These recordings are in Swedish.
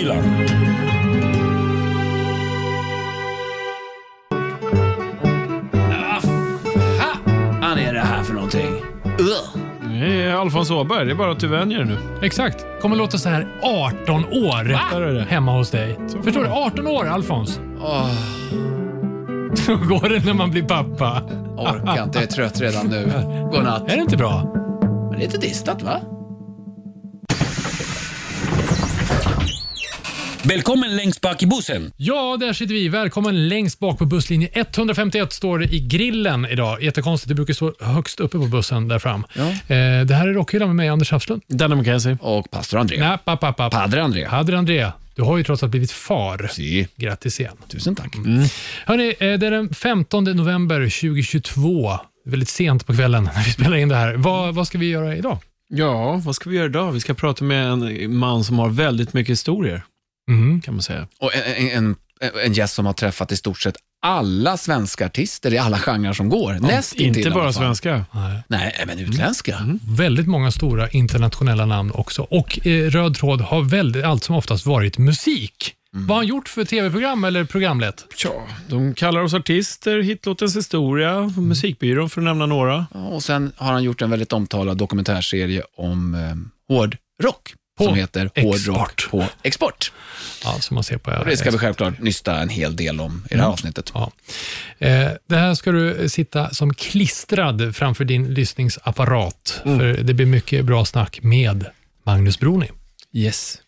Rockhyllan. fan är det här för någonting? Ugh. Det är Alfons Åberg. Det är bara att du vänjer dig nu. Exakt. Kommer låta så här 18 år Där är det. hemma hos dig. Förstår du? 18 år, Alfons. Så går det när man blir pappa. Orkar inte, jag är trött redan nu. Godnatt. Är det inte bra? Lite distat va? Välkommen längst bak i bussen. Ja, där sitter vi. Välkommen längst bak på busslinje 151 står det i grillen idag. Jättekonstigt, det brukar stå högst uppe på bussen där fram. Ja. Eh, det här är Rockhyllan med mig, Anders Hafslund. Danne McKenzie. Och pastor André. Nej, papp, papp, papp. Padre André. Padre André, du har ju trots allt blivit far. Si. Grattis igen. Tusen tack. Hörrni, eh, det är den 15 november 2022. Väldigt sent på kvällen när vi spelar in det här. Vad, vad ska vi göra idag? Ja, vad ska vi göra idag? Vi ska prata med en man som har väldigt mycket historier, Mhm. kan man säga. Och en, en, en gäst som har träffat i stort sett alla svenska artister i alla genrer som går. Nästintill Inte bara svenska. Nej. Nej, även utländska. Väldigt många stora internationella namn också. Och eh, Röd tråd har väldigt, allt som oftast varit musik. Vad har han gjort för tv-program eller programlet? Tja, de kallar oss artister, hitlåtens historia, musikbyrån för att nämna några. Ja, Och sen har han gjort en väldigt omtalad dokumentärserie om eh, hårdrock. Som heter Hårdrock på export. Ja, som man ser på Och det ska vi självklart nysta en hel del om i det här avsnittet. Ja. Eh, det här ska du sitta som klistrad framför din lyssningsapparat. För det blir mycket bra snack med Magnus Broni. Yes.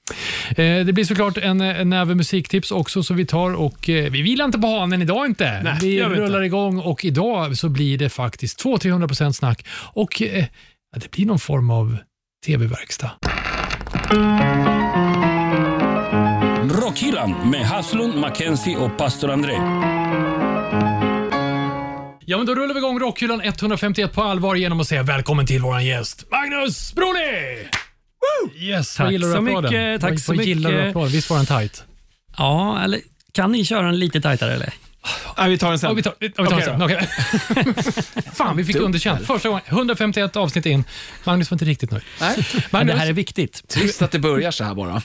Eh, det blir såklart en, en näve musiktips också som vi tar och eh, vi vilar inte på hanen idag inte. Nej, vi vi inte. rullar igång och idag så blir det faktiskt 200-300% snack och det blir någon form av tv-verkstad. Rockhyllan med Haslund, Mackenzie och pastor André. Ja, men då rullar vi igång Rockhyllan 151 på allvar genom att säga välkommen till våran gäst, Magnus Broni! Yes, Tack gillar du så mycket, tack Vad- så vad gillar du mycket. applåden? Visst var den tight? Ja, eller kan ni köra en lite tajtare eller? Nej, vi tar den sen. Ja, vi tar, vi tar den sen. Okej. Fan, vi fick underkänt. Första gången. 151 avsnitt in. Magnus var inte riktigt nöjd. Nej, Men Magnus, det här är viktigt. trist att det börjar så här bara.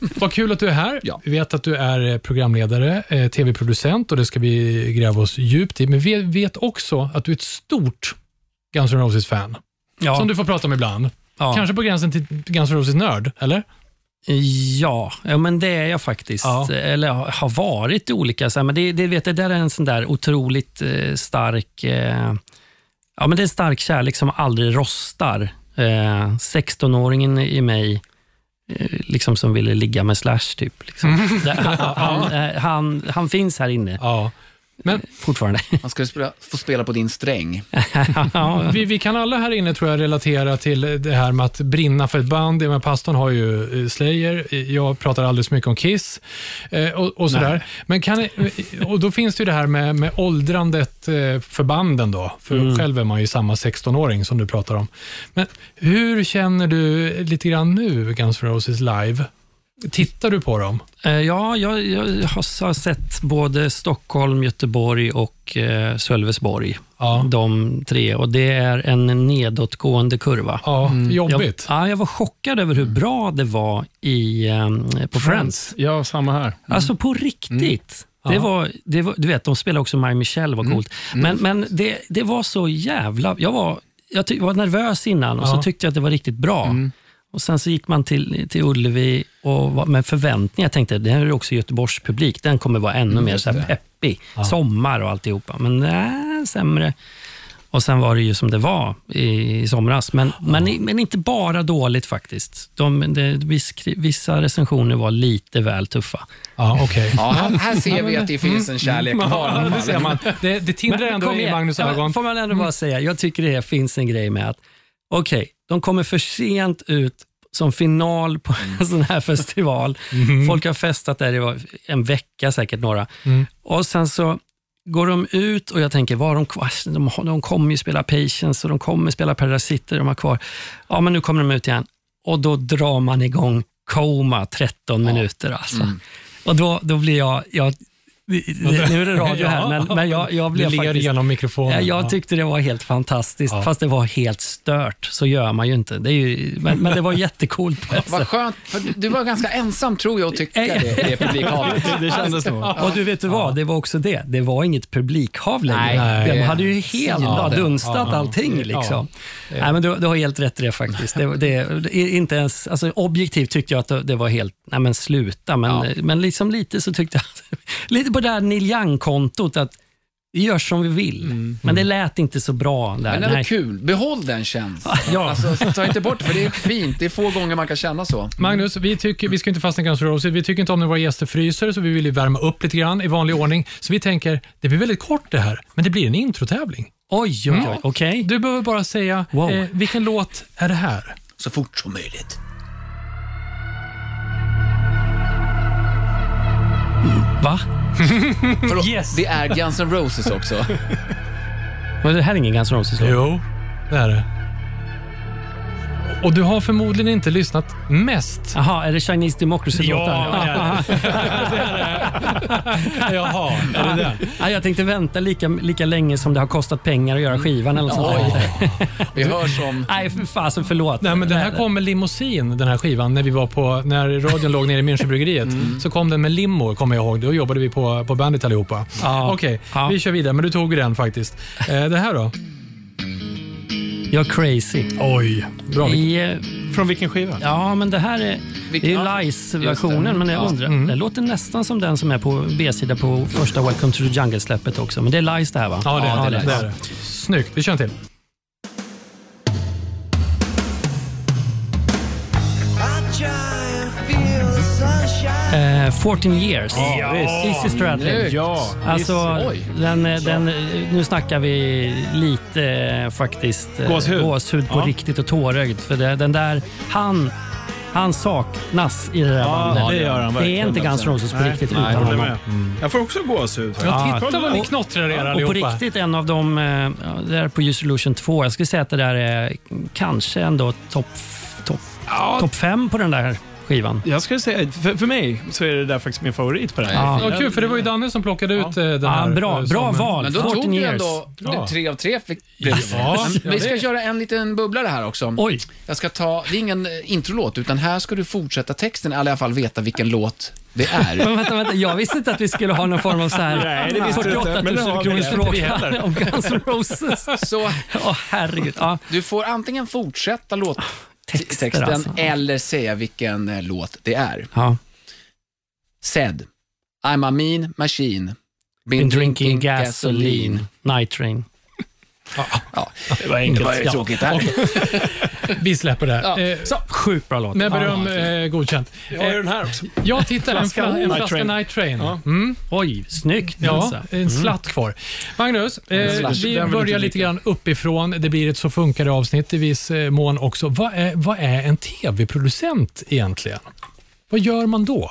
vad kul att du är här. Ja. Vi vet att du är eh, programledare, eh, tv-producent och det ska vi gräva oss djupt i. Men vi vet också att du är ett stort Guns N' Roses-fan. Ja, Som du får prata om ibland. ja. Kanske på gränsen till Guns N' Roses-nörd, eller? Ja, ja, men det är jag faktiskt. Ja. Eller har- varit i olika. Så här, men det, det, vet, det där är en sån där otroligt eh, stark... Eh, ja, men det är en stark kärlek som aldrig rostar. Eh, 16-åringen i mig eh, liksom som ville ligga med Slash, typ. Liksom. Han, han, eh, han, han finns här inne Ja. Men fortfarande. Man ska spela, få spela på din sträng. ja, vi, vi kan alla här inne tror jag relatera till det här med att brinna för ett band. Men pastorn har ju eh, Slayer, jag pratar alldeles mycket om Kiss eh, och, och sådär. Men kan, och då finns det ju det här med, med åldrandet eh, för banden då. För själv är man ju samma 16-åring som du pratar om. Men hur känner du lite grann nu, Guns N' Roses live? Tittar du på dem? Eh, Ja, jag, jag har sett både Stockholm, Göteborg och eh, Sölvesborg. Ja. De tre. Och Det är en nedåtgående kurva. Ja, jobbigt. Jag, ja, jag var chockad över hur bra det var i, eh, på Friends. Ja, samma här. Alltså på riktigt. Det Ja. var, det var, du vet, de spelade också My Michelle, var coolt. Men, men det, det var så jävla... Jag var, jag ty, var nervös innan och Ja. så tyckte jag att det var riktigt bra. Och Sen så gick man till, till Ullevi och var, med förväntningar. Jag tänkte det här är också Göteborgs publik. Den kommer vara ännu mer så här peppig. Sommar och alltihopa. Men nej, sämre. Och Sen var det ju som det var i, i somras. Men, men, men inte bara dåligt faktiskt. De, det, viss, vissa recensioner var lite väl tuffa. Ja, okej. Ja, här, här ser vi att det finns en kärlek kvar. Ja, det. Det, det tindrar ändå i. Magnus Ja, ögon. Får man ändå bara säga, jag tycker det finns en grej med att, okej, de kommer för sent ut som final på en sån här festival. Folk har festat där i en vecka säkert några. Och sen så går de ut och jag tänker, vad har de kvar? De, har- de kommer ju spela Patience och de kommer spela Parasiter, de har kvar. Ja, men nu kommer de ut igen. Och då drar man igång Coma 13 minuter. Alltså. Och då, då blir jag, jag nu är det radio här, men, men jag, jag blev ler faktiskt... genom mikrofonen. Ja, jag Ja. tyckte det var helt fantastiskt, Ja. fast det var helt stört. Så gör man ju inte. Det är ju, men, men det var jättecoolt på ett Vad sätt. skönt, för du var ganska ensam tror jag att tycka Eh, det det publikhavet. Det kändes så. Och du vet du vad, det var också det. Det var inget publikhav längre. Nej. De hade ju helt Ja, ja, dunstat ja, ja. allting. Liksom. Nej, men du, du har helt rätt i det faktiskt. Det, det, inte ens, alltså, objektivt tyckte jag att det, var helt, nej men sluta. Men, Ja. men liksom lite så tyckte jag, lite på det här Neil Young-kontot, att vi gör som vi vill. Men det lät inte så bra. Där. Men ändå Nej. kul. Behåll den känslan. Ja. Alltså, ta inte bort det, för det är fint. Det är få gånger man kan känna så. Magnus, vi, tycker, vi ska inte fastna i Guns N' Roses. Vi tycker inte om när våra gäster fryser, så vi vill ju värma upp lite grann i vanlig ordning. Så vi tänker, det blir väldigt kort det här, men det blir en introtävling. Oj, oj, oj. Okej. Du behöver bara säga, Wow. eh, vilken låt är det här? Så fort som möjligt. Va? Förlåt, Yes. det är Guns N' Roses också. Men det här är ingen Guns N' Roses låt? Jo, det är det. Och du har förmodligen inte lyssnat mest. Jaha, är det Chinese Democracy-låtar? Ja, det Jaha, är det den? Ja, jag tänkte vänta lika, lika länge som det har kostat pengar att göra skivan eller något där. Vi hörs om... Nej, för fasen förlåt. Nej, men den här kom med limousin, den här skivan, när vi var på, när radion låg nere i Münchenbryggeriet. Så kom den med limo, kommer jag ihåg. Då jobbade vi på, på bandet allihopa. Ja. Okej, Ja. vi kör vidare, men du tog den faktiskt. Eh, det här då? You're crazy. Oj, bra. I, eh, Från vilken skiva? ja, men det här är, det är Ja, det. men jag Ja. undrar, det låter nästan som den som är på B-sida på första Welcome to the Jungle-släppet också. Men det är Lies det här va? Ja, det, Ja, är det det, är det det. är det. Snyggt, vi kör en till. Eh, 14 years. Ja, Easy Stradlin. Snyggt. Ja. Alltså, den, den, nu snackar vi lite eh, faktiskt eh, Gåshud. gåshud på Ja. riktigt och tårögd. För det, den där, han, han saknas i det där Ja, bandet. det gör han det är inte Guns alltså. Roses på Nej, riktigt nej, utan honom. med. Jag får också gåshud. Ja, Ja, titta vad ni och- knottrar er Och på allihopa. riktigt en av de, eh, ja, det är på Use Illusion 2. Jag skulle säga att det där är kanske ändå topp top, Ja, top fem på den där skivan. jag skulle säga, för, för mig så är det där faktiskt min favorit på den. Ja. Ja, kul, för det var ju Danne som plockade ut eh, den Ja, här. bra eh, bra som- val. Men då 14 tog du years. ändå Bra. tre av tre. Fick, Ja, Men vi ska det- köra en liten bubblare här också. Oj, Jag ska ta, det är ingen eh, introlåt, utan här ska du fortsätta texten, eller i alla fall veta vilken låt det är. men vänta, vänta. Jag visste inte att vi skulle ha någon form av så här Nej, det visste du inte, 48 men det 000 har vi kronors inte vi fråga heller. om Guns N' Roses. Så Åh herregud. Ja, du får antingen fortsätta låt texter texten alltså. eller säga vilken eh, låt det är. Ja. Said, I'm a mean machine. Been drinking gasoline, night train. Det var enkelt. Det var ju tråkigt det här. Vi släpper det. Ja. Eh, Så, sjukt bra låt. med beröm, Ja. eh, godkänt. Jag har ju den här också. Jag tittar, en, Flaska fla, en Night flaska Train. Night Train. Ja. Mm. Oj, snyggt. Ja, Alltså. en slatt kvar. Magnus, eh, vi börjar lite grann uppifrån. Det blir ett Så funkar det avsnitt i viss eh, mån också. Vad är, vad är en tv-producent egentligen? Vad gör man då?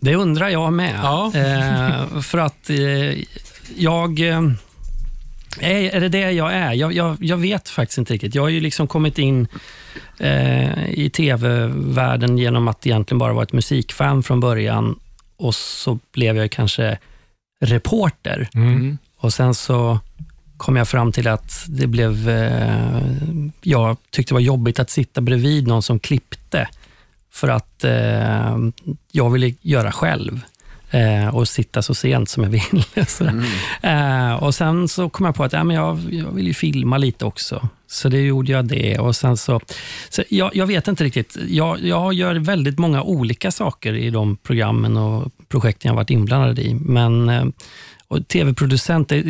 Det undrar jag med. Ja. Eh, för att eh, jag... Är, är det det jag är? Jag, jag, jag vet faktiskt inte riktigt. Jag har ju liksom kommit in eh, i tv-världen genom att egentligen bara vara ett musikfan från början och så blev jag kanske reporter. Mm. Och sen så kom jag fram till att det blev... Eh, jag tyckte det var jobbigt att sitta bredvid någon som klippte. För att eh, jag ville göra själv eh, och sitta så sent som jag ville. Så, eh, och Sen så kom jag på att ja, men jag, jag vill ju filma lite också. Så det gjorde jag det. Och sen så, så jag, jag vet inte riktigt. Jag, jag gör väldigt många olika saker i de programmen och projekten jag varit inblandad i. Men eh, och tv-producent, det,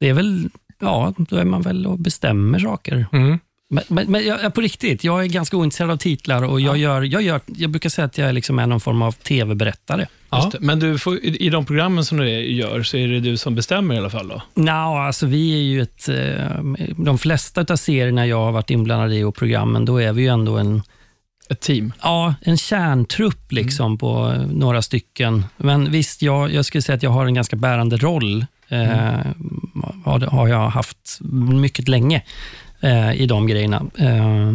det är väl, ja, då är man väl och bestämmer saker. Mm. Men, men, men jag, på riktigt, jag är ganska ointresserad av titlar och jag, gör, jag, gör, jag brukar säga att jag liksom är någon form av tv-berättare. Ja. Men du får, i de programmen som du gör så är det du som bestämmer i alla fall då? Nå, alltså vi är ju ett... eh, De flesta av serierna jag har varit inblandad i och programmen, då är vi ju ändå en, Ett team? ja, en kärntrupp liksom på eh, några stycken. Men visst, jag, jag skulle säga att jag har en ganska bärande roll. Eh, har, har jag haft mycket länge eh, i de grejerna. Eh,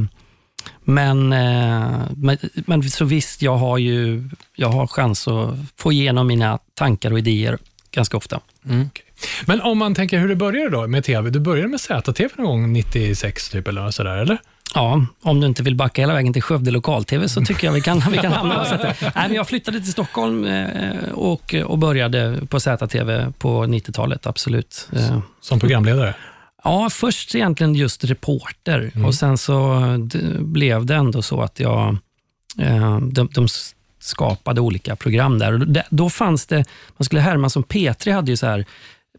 Men, eh, men, men så visst, jag har ju jag har chans att få igenom mina tankar och idéer ganska ofta. Men om man tänker hur det började då med tv. Du började med ZTV någon gång 96 typ, eller sådär, eller? Ja, om du inte vill backa hela vägen till Skövde lokal-tv så tycker jag vi kan, vi kan hamna på ZTV. Nej, men Jag flyttade till Stockholm eh, och, och började på ZTV på 90-talet, absolut. Som programledare? Ja, först egentligen just reporter och sen så blev det ändå så att jag, eh, de, de skapade olika program där. Och då fanns det, man skulle härma som P3 hade ju så här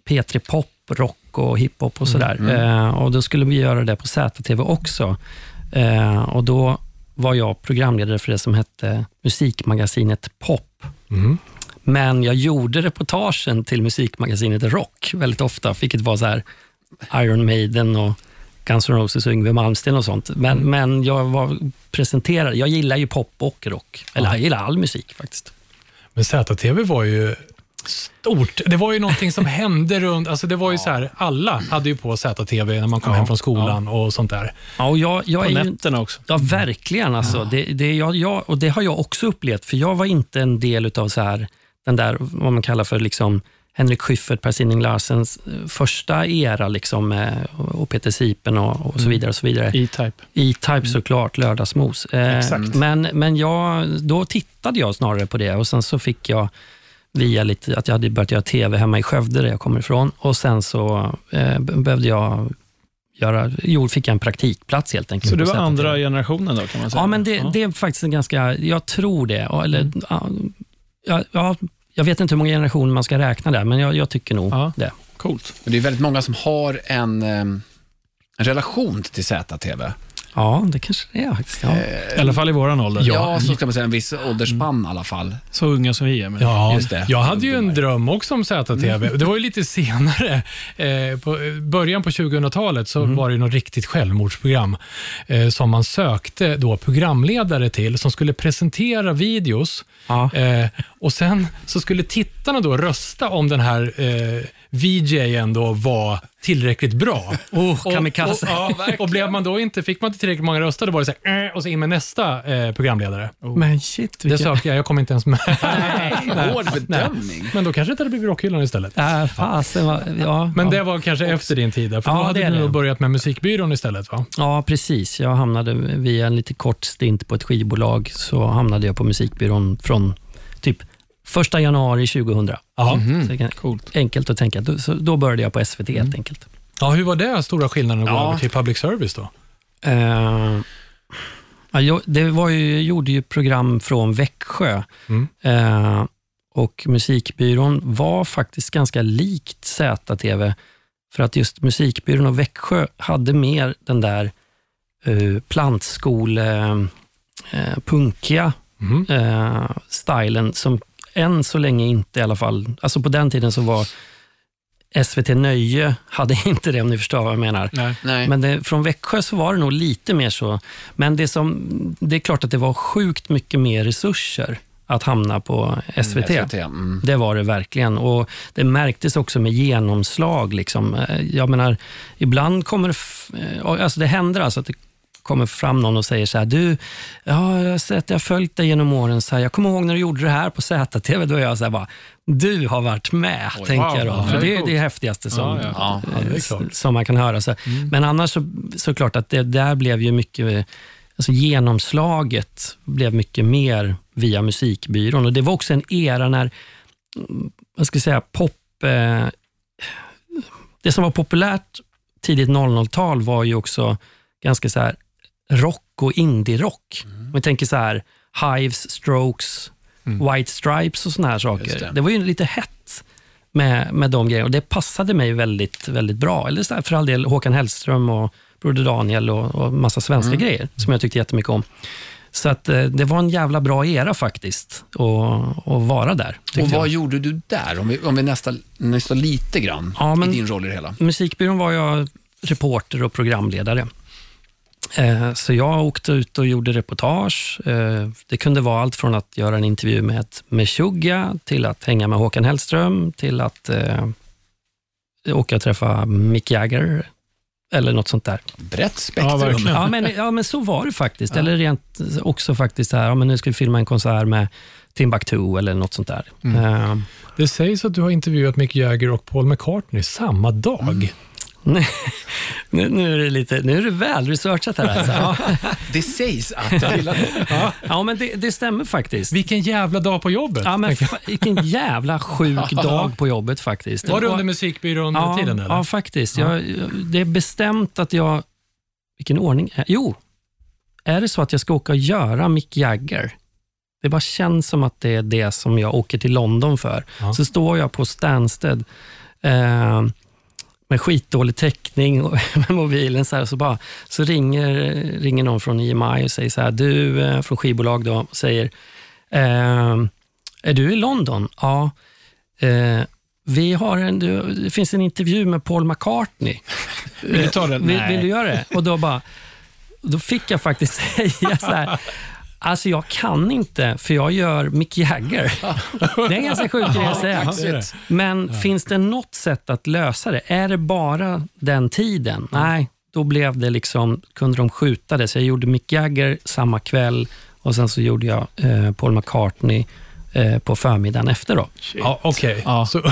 P3 Pop, rock och hiphop och sådär. Eh, och då skulle vi göra det på ZTV också. Eh, och då var jag programledare för det som hette musikmagasinet Pop. Men jag gjorde reportagen till musikmagasinet Rock väldigt ofta, vilket var så här Iron Maiden och Guns N' Roses och Yngwie Malmsteen och sånt. Men, men jag var presenterare. Jag gillar ju pop och rock. Eller jag gillar all musik faktiskt. Men ZTV var ju stort. Det var ju någonting som hände runt... Alltså det var ju så här, alla hade ju på ZTV när man kom hem från skolan och sånt där. Ja, och jag, jag På nätterna också. Ja, verkligen. Alltså. Det, det, jag, jag, och det har jag också upplevt, för jag var inte en del av så här, den där, vad man kallar för liksom, Henrik Schyffert, Per Sinding Larsens eh, första era, liksom, eh, och Peter Sipen och, och så vidare. och så vidare. E-Type. E-Type såklart, lördagsmos. Eh, Exakt. Men, men jag, då tittade jag snarare på det och sen så fick jag via lite, att jag hade börjat göra TV hemma i Skövde, där jag kommer ifrån. Och sen så eh, be- behövde jag göra, jo, fick jag en praktikplats helt enkelt. Så du var andra generationen då kan man säga? Ja, men det, det är faktiskt en ganska, jag tror det. Eller, ja, ja, ja, jag vet inte hur många generationer man ska räkna där, men jag, jag tycker nog Ja. det. Coolt. Det är väldigt många som har en, ehm, en relation till ZTV. Ja, det kanske det är faktiskt. Ja. I alla fall i våran ålder. Ja, så ska man säga en viss ålderspann i alla fall. Så unga som vi är. Men. Ja, Just det. jag hade ju en dröm också om ZTV. Det var ju lite senare. Eh, på eh, början på 2000-talet så var det ju något riktigt självmordsprogram eh, som man sökte då programledare till som skulle presentera videos Ja. eh, och sen så skulle tittarna då rösta om den här eh, VJen då var tillräckligt bra. Oh, Och, kamikaze. och, ja, och blev man då inte, fick man inte tillräckligt många röster, då var det så här, eh, och så in med nästa eh, programledare. Men shit, Det vilken... sökte jag, jag kom inte ens med. Hård bedömning. Men då kanske det hade blivit Rockhyllan istället. Äh, fasen, vad- ja, Men ja. det var kanske efter din tid, där, för Ja, då hade det du det. nog börjat med musikbyrån istället va? Ja, precis. Jag hamnade via en lite kort stint på ett skivbolag, så hamnade jag på musikbyrån från typ första januari 2000. Ja. Så det kan- Coolt. Enkelt att tänka. Då, så då började jag på SVT helt enkelt. ja, hur var det stora skillnaden att gå Ja. över till public service då? Eh, ja, det var ju, jag gjorde ju program från Växjö Mm. Eh, och musikbyrån var faktiskt ganska likt ZTV för att just musikbyrån och Växjö hade mer den där uh, plantskole, eh, punkiga Mhm. eh, stilen som än så länge inte i alla fall, alltså på den tiden så var SVT Nöje hade inte det om ni förstår vad jag menar. Nej. Nej. Men det, från Växjö så var det nog lite mer så. Men det, som, det är klart att det var sjukt mycket mer resurser att hamna på SVT. SVT. Mm. Det var det verkligen. Och Det märktes också med genomslag. Liksom. Eh, Jag menar, ibland kommer det... eh, Alltså det händer alltså att det kommer fram någon och säger så här, du, ja, jag har sett, jag har följt dig genom åren, så här, jag kommer ihåg när du gjorde det här på ZTV, då är jag så här bara, du har varit med, tänker wow, jag då. För det är det är det häftigaste som, Ja, ja. Eh, klart. som man kan höra. Så. Men annars så, såklart att det där blev ju mycket, alltså genomslaget blev mycket mer via musikbyrån. Och Det var också en era när, mm, vad ska jag säga, pop... Eh, det som var populärt tidigt 00-tal var ju också ganska så här rock och indie-rock. Om vi tänker så här, Hives, Strokes, White Stripes och såna här saker. Det. det. var ju lite hett med, med de grejerna och det passade mig väldigt, väldigt bra. Eller så här, för all del Håkan Hellström och Broder Daniel och, och massa svenska grejer som jag tyckte jättemycket om. Så att, eh, det var en jävla bra era faktiskt att, vara där. Och vad jag. gjorde du där? Om vi, om vi nästan, nästan lite grann Ja, i din roll i det hela. musikbyrån var jag reporter och programledare. Eh, Så jag åkte ut och gjorde reportage. Eh, Det kunde vara allt från att göra en intervju med Meshuggah till att hänga med Håkan Hellström till att eh, åka och träffa Mick Jagger Eller något sånt där. Brett spektrum. Ja. Ja, men, ja, men så var det faktiskt. Eller rent också faktiskt här, ja, men nu ska vi filma en konsert med Timbuktu eller något sånt där. Eh, Det sägs att du har intervjuat Mick Jagger och Paul McCartney samma dag. Nu, nu, är det lite, nu är det väl researchat här. Alltså. Ja, Det sägs att... Jag gillar det. ja, men det, det stämmer faktiskt. Vilken jävla dag på jobbet. Ja, men vilken jävla sjuk dag på jobbet faktiskt. var Och- under musikbyrån-tiden? ja, eller? Ja, faktiskt. Jag, det är bestämt att jag... Vilken ordning? är- Jo, är det så att jag ska åka och göra Mick Jagger? Det bara känns som att det är det som jag åker till London för. Ja. Så står jag på Stansted eh, med skitdålig täckning och med mobilen så, här, så, bara, så ringer, ringer någon från EMI och säger så här, du eh, från skivbolag då, och säger, eh, är du i London? Ja. Eh, vi har en, du, det finns en intervju med Paul McCartney. Vill du ta den? Vill, vill du göra det? Och då, bara, då fick jag faktiskt säga så här, alltså jag kan inte för jag gör Mick Jagger. Det är en ganska sjuk grej att säga. Men finns det något sätt att lösa det? Är det bara den tiden? Nej, då blev det liksom, kunde de skjuta det. Så jag gjorde Mick Jagger samma kväll och sen så gjorde jag eh, Paul McCartney eh, på förmiddagen efter. Då. Ja, Okej. Ja. Så-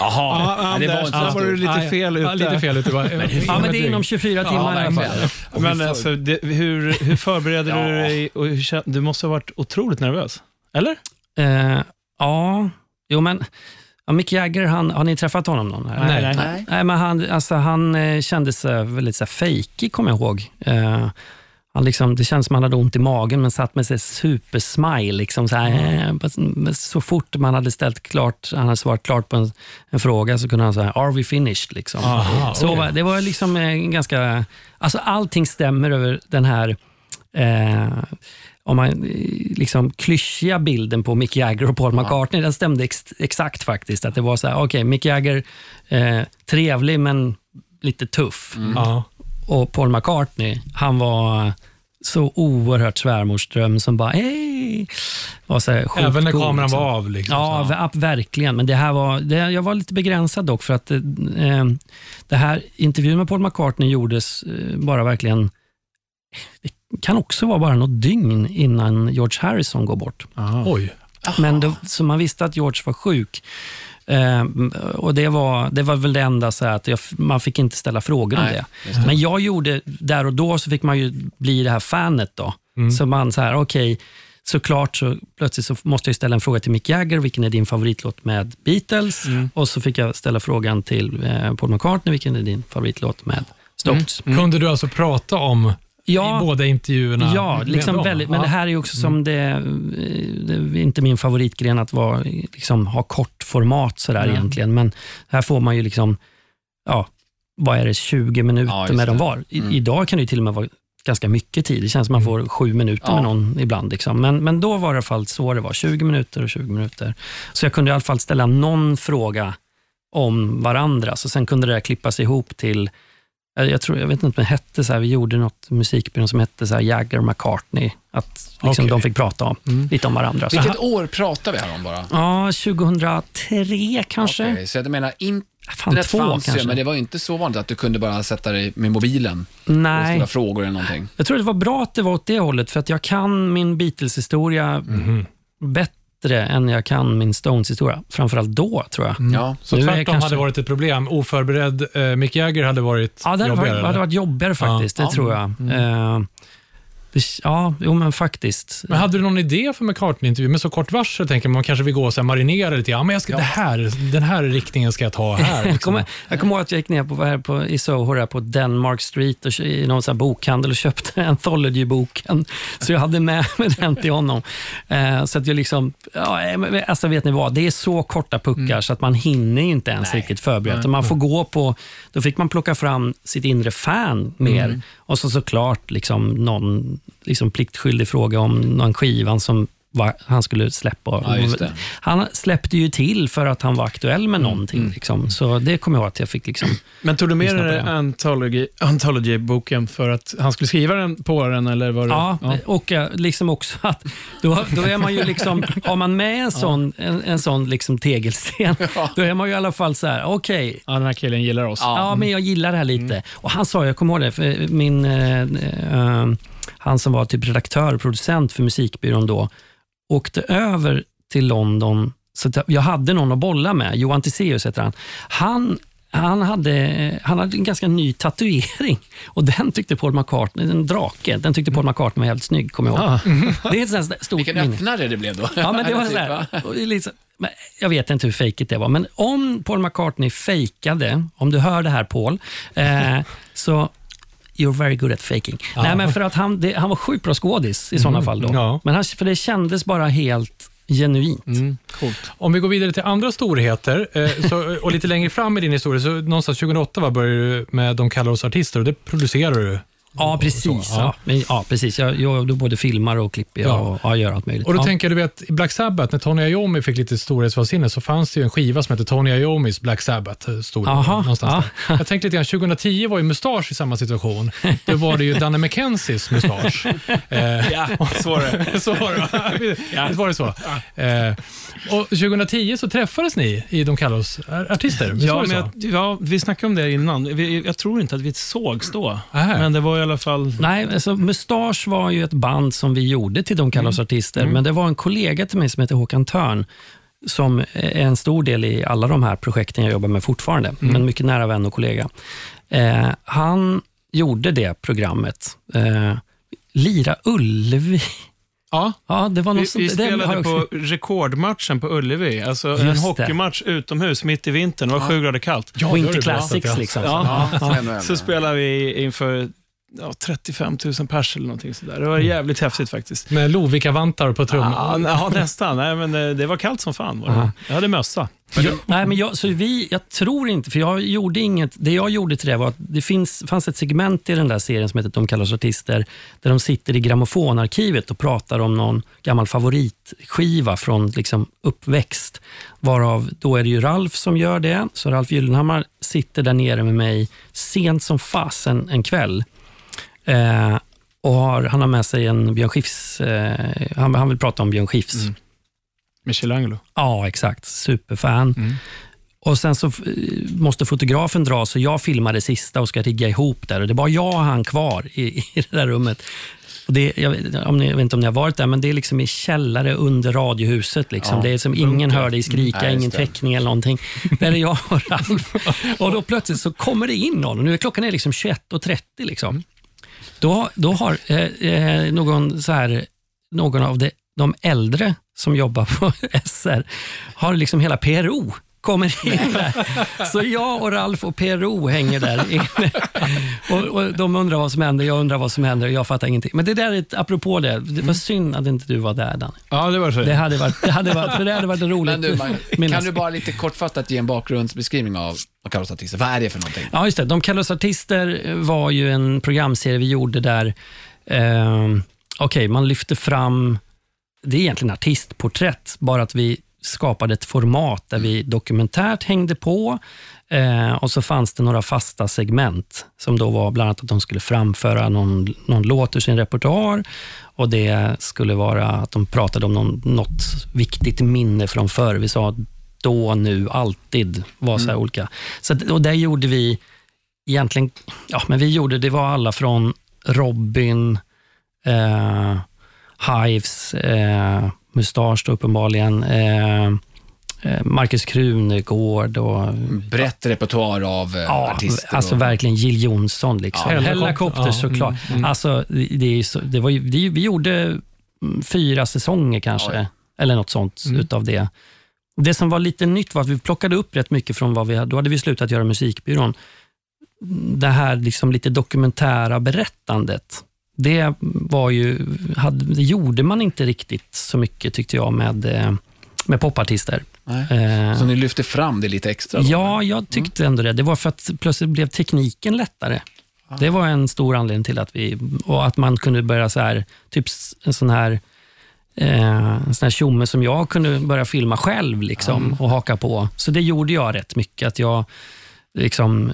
Jaha, Ja, Nej, det var Anders, inte där så var du stort. lite Ja, fel ja, ute. lite fel ute. Bara, Ja, men det är inom 24 timmar i alla fall. verkligen. Men alltså, det, hur, hur förbereder Ja. du dig? Och hur, kän- du måste ha varit otroligt nervös. Eller? Eh, ja, jo men ja, Mick Jagger, han, har ni träffat honom någon? här? Nej. Nej. Nej, men han, alltså, han eh, kändes eh, väldigt så här, fejkig, kommer jag ihåg. Eh, han liksom, det kändes som han hade ont i magen, men satt med sig supersmile. Liksom, så, här, eh, men så fort man hade ställt klart, han hade svarat klart på en, en fråga, så kunde han säga “Are we finished?” liksom. Aha, Så Det var liksom eh, ganska... Alltså allting stämmer över den här eh, om man, eh, liksom, klyschiga bilden på Mick Jagger och Paul McCartney, den stämde ex, exakt faktiskt. Att det var så här, okej, Mick Jagger, eh, trevlig men lite tuff. Ja. Och Paul McCartney, han var så oerhört svärmorsdröm som bara, hej! Även när kameran liksom. var av? Liksom, Ja, verkligen. Men det här var, det, jag var lite begränsad dock, för att eh, det här intervjun med Paul McCartney gjordes eh, bara verkligen... Det kan också vara bara något dygn innan George Harrison går bort. Oj. Men då, så man visste att George var sjuk. Eh, och det var, det var väl det enda, så att jag, man fick inte ställa frågor om Nej, det. Men jag gjorde, där och då så fick man ju bli det här fanet. då. Så man så här, okej, såklart så plötsligt så måste jag ställa en fråga till Mick Jagger, vilken är din favoritlåt med Beatles? Och så fick jag ställa frågan till eh, Paul McCartney, vilken är din favoritlåt med Stones? Kunde du alltså prata om Ja. i båda intervjuerna? Ja, liksom väldigt, men Ja. det här är också som det, eh, det är inte min favoritgren att vara, liksom, ha kort format sådär egentligen, men här får man ju liksom, ja, vad är det, 20 Ja, minuter just med dem det. var. I, Idag kan det ju till och med vara ganska mycket tid. Det känns som man får sju minuter Ja. med någon ibland. Liksom. Men, men då var det i alla fall så det var, 20 minuter och 20 minuter. Så jag kunde i alla fall ställa någon fråga om varandra, så sen kunde det klippas ihop till jag, jag, tror, jag vet inte om det hette så här, vi gjorde något musikbyrå som hette så här Jagger McCartney. Att liksom Okej. de fick prata om, lite om varandra. Så, Vilket år pratar vi här om bara? ja, 2003 kanske? Okej, så jag menar, Fan, internet två fanns ju, kanske. men det var ju inte så vanligt att du kunde bara sätta dig med mobilen och Nej, skriva frågor eller någonting. jag tror det var bra att det var åt det hållet, för att jag kan min Beatles-historia Mhm. bättre än jag kan min Stones-historia. Framförallt då, tror jag. Ja. Så Nu är tvärtom kanske- hade varit ett problem. Oförberedd eh, Mick Jagger hade varit Ja, det hade jobbigare? varit, hade varit jobbigare faktiskt, Ja. det tror jag. Eh, det, ja, jo men faktiskt. Men hade du någon idé för McCartney-intervju? Med så kort varsel tänker man, man kanske vill gå och så här marinera lite. Ja, men jag ska, det här, den här riktningen ska jag ta här. Jag Liksom. kommer, jag kommer ihåg att jag gick ner på, här på, i Soho där på Denmark Street och, i någon sån här bokhandel och köpte Anthology-boken. Så jag hade med mig den till honom. Eh, så att jag liksom, ja, alltså vet ni vad, det är så korta puckar så att man hinner ju inte ens riktigt förbereda. Man får gå på, då fick man plocka fram sitt inre fan mer. Och så såklart liksom någon liksom pliktskyldig fråga om någon skivan som vad han skulle släppa. Ja. Han släppte ju till för att han var aktuell med Mm. någonting. Liksom. Så det kommer jag ihåg att jag fick liksom... Men tog du med dig. Anthology- Anthology-boken för att han skulle skriva den på den? Eller var det, Ja, och eh, liksom också att då, då är man ju liksom, har man med en sån, en, en sån liksom tegelsten, då är man ju i alla fall så här, okej, Ja, den här killen gillar oss. Ja, men jag gillar det här lite. Och Han sa, jag kommer ihåg det, för min, eh, eh, han som var typ redaktör och producent för musikbyrån då, åkte över till London. Så jag hade någon att bolla med, Johan Tisseus heter han. Han han hade, han hade en ganska ny tatuering och den tyckte Paul McCartney, en drake, den tyckte Paul McCartney var jävligt snygg, kommer jag ihåg. Ah. Det är ett sånt stort Vilken minne. öppnare det blev då. Ja, men det var Typ, så va? här, och liksom, men jag vet inte hur fejkigt det var, men om Paul McCartney fejkade, om du hör det här Paul, eh, så you're very good at faking. Nej, men för att han, det, han var sjukt bra skådis i sådana fall. Då. ja. Men han, för det kändes bara helt genuint. Om vi går vidare till andra storheter, eh, så, och lite längre fram i din historia, så någonstans 2008 va, började du med De kallar oss artister och det producerar du. Ja, precis. Ja. ja. Men, ja, precis. Jag, jag, jag både filmar och klipper Ja. och ja, gör allt möjligt. Och då ja. tänker jag, du vet, i Black Sabbath, när Tony Iommi fick lite storhetsvansinne, så fanns det ju en skiva som hette Tony Iommis Black Sabbath. eh, Stod Aha, någonstans ja. där. Jag tänkte lite grann, 2010 var ju Mustasch i samma situation. Då var det ju Danne McKenzies mustasch. Eh, Ja, så var det. så var det? Visst var det så? Eh, och 2010 så träffades ni i De kallar oss artister. Visst Ja, men jag, ja, vi snackade om det innan. Vi, jag tror inte att vi sågs då, Aha. men det var i alla fall... Nej, alltså Mustasch var ju ett band som vi gjorde till De kallar oss artister, men det var en kollega till mig som heter Håkan Törn, som är en stor del i alla de här projekten jag jobbar med fortfarande, men mycket nära vän och kollega. Eh, han gjorde det programmet. Eh, Lira Ullevi. Ja, Ja, det var vi, något sånt- vi har spelade på rekordmatchen på Ullevi. Alltså en Just det. hockeymatch utomhus mitt i vintern. Det var sju grader kallt. Ja, Winter Classics. ja. Liksom. Ja. NHL, Så spelade vi inför ja, 35 000 pers eller någonting sådär. Det var jävligt häftigt faktiskt. Med Lovikka-vantar på trumman. Ja, nästan. Nej, men det, det var kallt som fan. Var det. Jag hade mössa. Nej, men jag, så vi, jag tror inte, för jag gjorde inget. Det jag gjorde till det var att det finns, fanns ett segment i den där serien som heter De kallas artister, där de sitter i grammofonarkivet och pratar om någon gammal favoritskiva från liksom uppväxt. Varav då är det ju Ralf som gör det. Så Ralf Gyllenhammar sitter där nere med mig sent som fasen en kväll. Eh, och har, han har med sig en Björn Skifs, eh, han, han vill prata om Björn Skifs. Michelangelo. Ja, exakt. Superfan. Och Sen så måste fotografen dra, så jag filmar det sista och ska rigga ihop där. Och Det är bara jag och han kvar i, i det där rummet. Och det, jag, om ni, jag vet inte om ni har varit där, men det är liksom i källare under radiohuset. Liksom. Ja, det är som ingen hör dig skrika, Nej, ingen täckning eller någonting. Där är jag och Ralf. Och då plötsligt så kommer det in någon. Och nu är klockan är liksom 21.30. Liksom. Då, då har eh, eh, någon, så här, någon av de, de äldre som jobbar på SR, har liksom hela PRO kommer in där. Så jag och Ralf och PRO hänger där inne. Och, och de undrar vad som händer, jag undrar vad som händer och jag fattar ingenting. Men det där är ett, apropå det, det var synd att inte du var där Danny. Ja, det var så. Det hade varit, det hade varit, för det hade varit roligt. Men du, man, minnas. kan du bara lite kortfattat ge en bakgrundsbeskrivning av vad kallas artister? Vad är det för någonting? Ja, just det. De kallas artister var ju en programserie vi gjorde där eh, okej, man lyfte fram, det är egentligen artistporträtt, bara att vi skapade ett format där vi dokumentärt hängde på eh, och så fanns det några fasta segment som då var bland annat att de skulle framföra någon, någon låt ur sin repertoar och det skulle vara att de pratade om någon, något viktigt minne från förr. Vi sa då, nu, alltid var så här olika. Så att, och där gjorde vi egentligen, ja men vi gjorde, det var alla från Robin, eh, Hives, eh, Mustasch då uppenbarligen, eh, eh, Marcus Krunegård och Brett repertoar av eh, Ja, artister. alltså och, verkligen Jill Johnson. Liksom. Ja, Helicopter, ja, såklart. Alltså, det, det är ju så, det var ju, det, vi gjorde mm, fyra säsonger kanske, Oj. eller något sånt utav det. Det som var lite nytt var att vi plockade upp rätt mycket från vad vi hade. Då hade vi slutat göra musikbyrån. Det här liksom lite dokumentära berättandet. Det, var ju, hade, det gjorde man inte riktigt så mycket tyckte jag med, eh, med popartister. Eh, Så ni lyfter fram det lite extra? Då, Ja, jag tyckte ändå det. Det var för att plötsligt blev tekniken lättare. Det var en stor anledning till att vi, och att man kunde börja så här, typ en sån här eh, en sån här tjomme som jag kunde börja filma själv liksom, och haka på. Så det gjorde jag rätt mycket. Att jag liksom,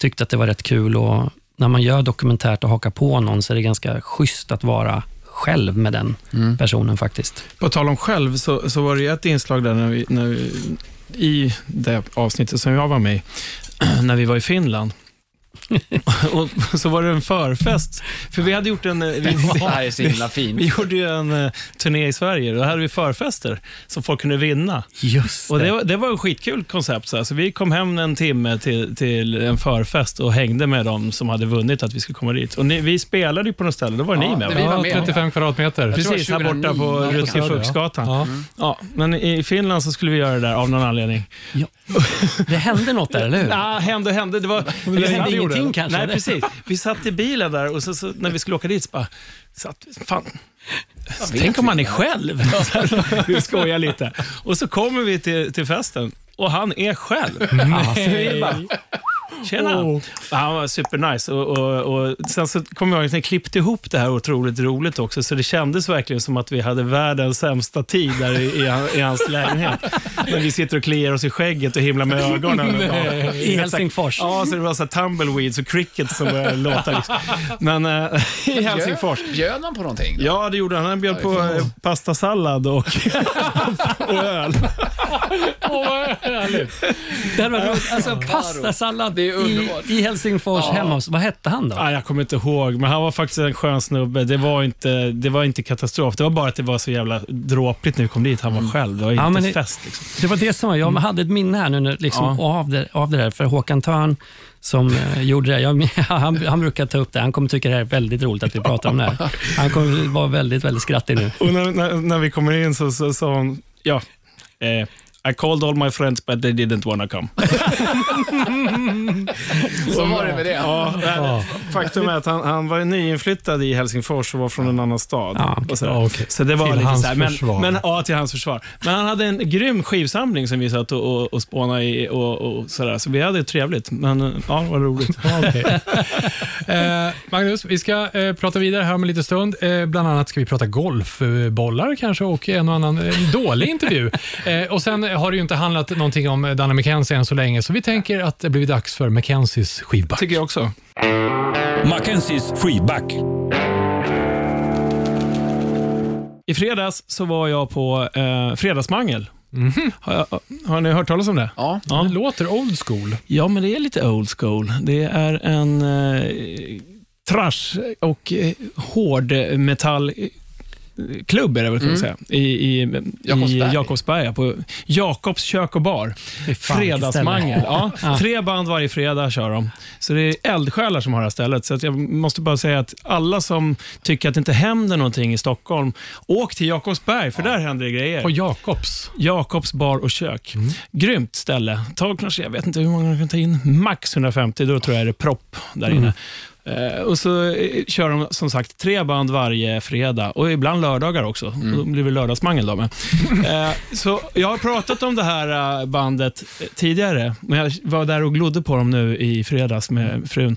tyckte att det var rätt kul. Och när man gör dokumentärt och hakar på någon så är det ganska schysst att vara själv med den personen faktiskt. På tal om själv, så, så var det ett inslag där när vi, när vi, i det avsnittet som jag var med i, när vi var i Finland. och så var det en förfest, för vi hade gjort en... eh, Vi, Det här är så himla fint. vi gjorde ju en eh, turné i Sverige, då hade vi förfester som folk kunde vinna. Just Och det, var- det var ett skitkul koncept. Så här. Så vi kom hem en timme till, till en förfest och hängde med dem som hade vunnit att vi skulle komma dit. Och ni, vi spelade ju på något ställe, då var Ja, ni med det vi var med. 35 kvadratmeter. Precis, här borta på 2009. Rutger Fuchsgatan. Ja. Ja, men i Finland så skulle vi göra det där av någon anledning. Ja. Det hände något där, eller hur? Ja, hände och hände. Det, var, det vi hände satt- ingenting kanske, Nej, eller? precis. Vi satt i bilen där och så, så, när vi skulle åka dit så bara, satt, fan, tänk om man är själv. Vi skojar lite. Och så kommer vi till, till festen och han är själv. Vi bara, Tjena! Oh. Han var supernice. Och, och, och sen så kom jag ihåg att ni klippte ihop det här otroligt roligt också, så det kändes verkligen som att vi hade världens sämsta tid där i, i, han- i hans lägenhet. När vi sitter och kliar oss i skägget och himlar med ögonen. Ja. I Helsingfors. Ja, så det var så tumbleweeds och cricket som började låta. Liksom. Men eh, i Helsingfors. Bjöd man på någonting? Då? Ja, det gjorde han. Han bjöd på eh, pastasallad och, och öl. Åh, vad härligt. Det hade varit roligt. Alltså, pastasallad Det är underbart. i, i Helsingfors hemma hos... Vad hette han då? Ah, jag kommer inte ihåg, men han var faktiskt en skön snubbe. Det var, inte, det var inte katastrof. Det var bara att det var så jävla dråpligt när vi kom dit. Han var själv. Det var inte Ja, det- fest. Liksom. Det var det som var, jag hade ett minne här nu när- liksom, av, det, av det där. För Håkan Törn som eh, gjorde det, jag, han, han brukar ta upp det. Han kommer tycka det här är väldigt roligt att vi pratar om det här. Han kommer vara väldigt, väldigt skrattig nu. Och när, när, när vi kommer in så sa så, hon, ja, eh, I called all my friends but they didn't wanna come. Så var det med det. Ja, faktum är att han, han var nyinflyttad i Helsingfors och var från en annan stad. Ja, och sådär. ja, okej. Så det var Till lite hans så här, men, försvar. men, ja, till hans försvar. Men han hade en grym skivsamling som vi satt och, och, och spånade i och, och sådär. Så vi hade trevligt, men eh, ja, det var roligt. Eh, Magnus, vi ska eh, prata vidare här om en liten stund. Eh, bland annat ska vi prata golfbollar kanske och en och annan eh, dålig intervju. Eh, och Sen har det ju inte handlat någonting om Danny McKenzie än så länge, så vi tänker att det blir dags för McKenzies skivback. Tycker jag också. Mackenzies freeback. I fredags så var jag på eh, Fredagsmangel. Har, jag, har ni hört talas om det? Ja. Ja. Det låter old school. Ja, men det är lite old school. Det är en eh, trash och eh, hård metall klubb är det väl, man säga, i, i, i Jakobsberg. Jakobsberga på Jakobs kök och bar. Fredagsmangel. Ja, Ja. tre band varje fredag kör de. Så det är eldsjälar som har det här stället. Så att jag måste bara säga att alla som tycker att det inte händer någonting i Stockholm, åk till Jakobsberg, för där händer det grejer. På Jakobs. Jakobs bar och kök. Grymt ställe. Ta kanske, jag vet inte hur många de kan ta in, max 150, då tror jag det är propp där inne. Eh, och så eh, kör de som sagt tre band varje fredag och ibland lördagar också. Och Då blir det lördagsmangel då med. eh, så jag har pratat om det här eh, bandet tidigare, men jag var där och glodde på dem nu i fredags med frun.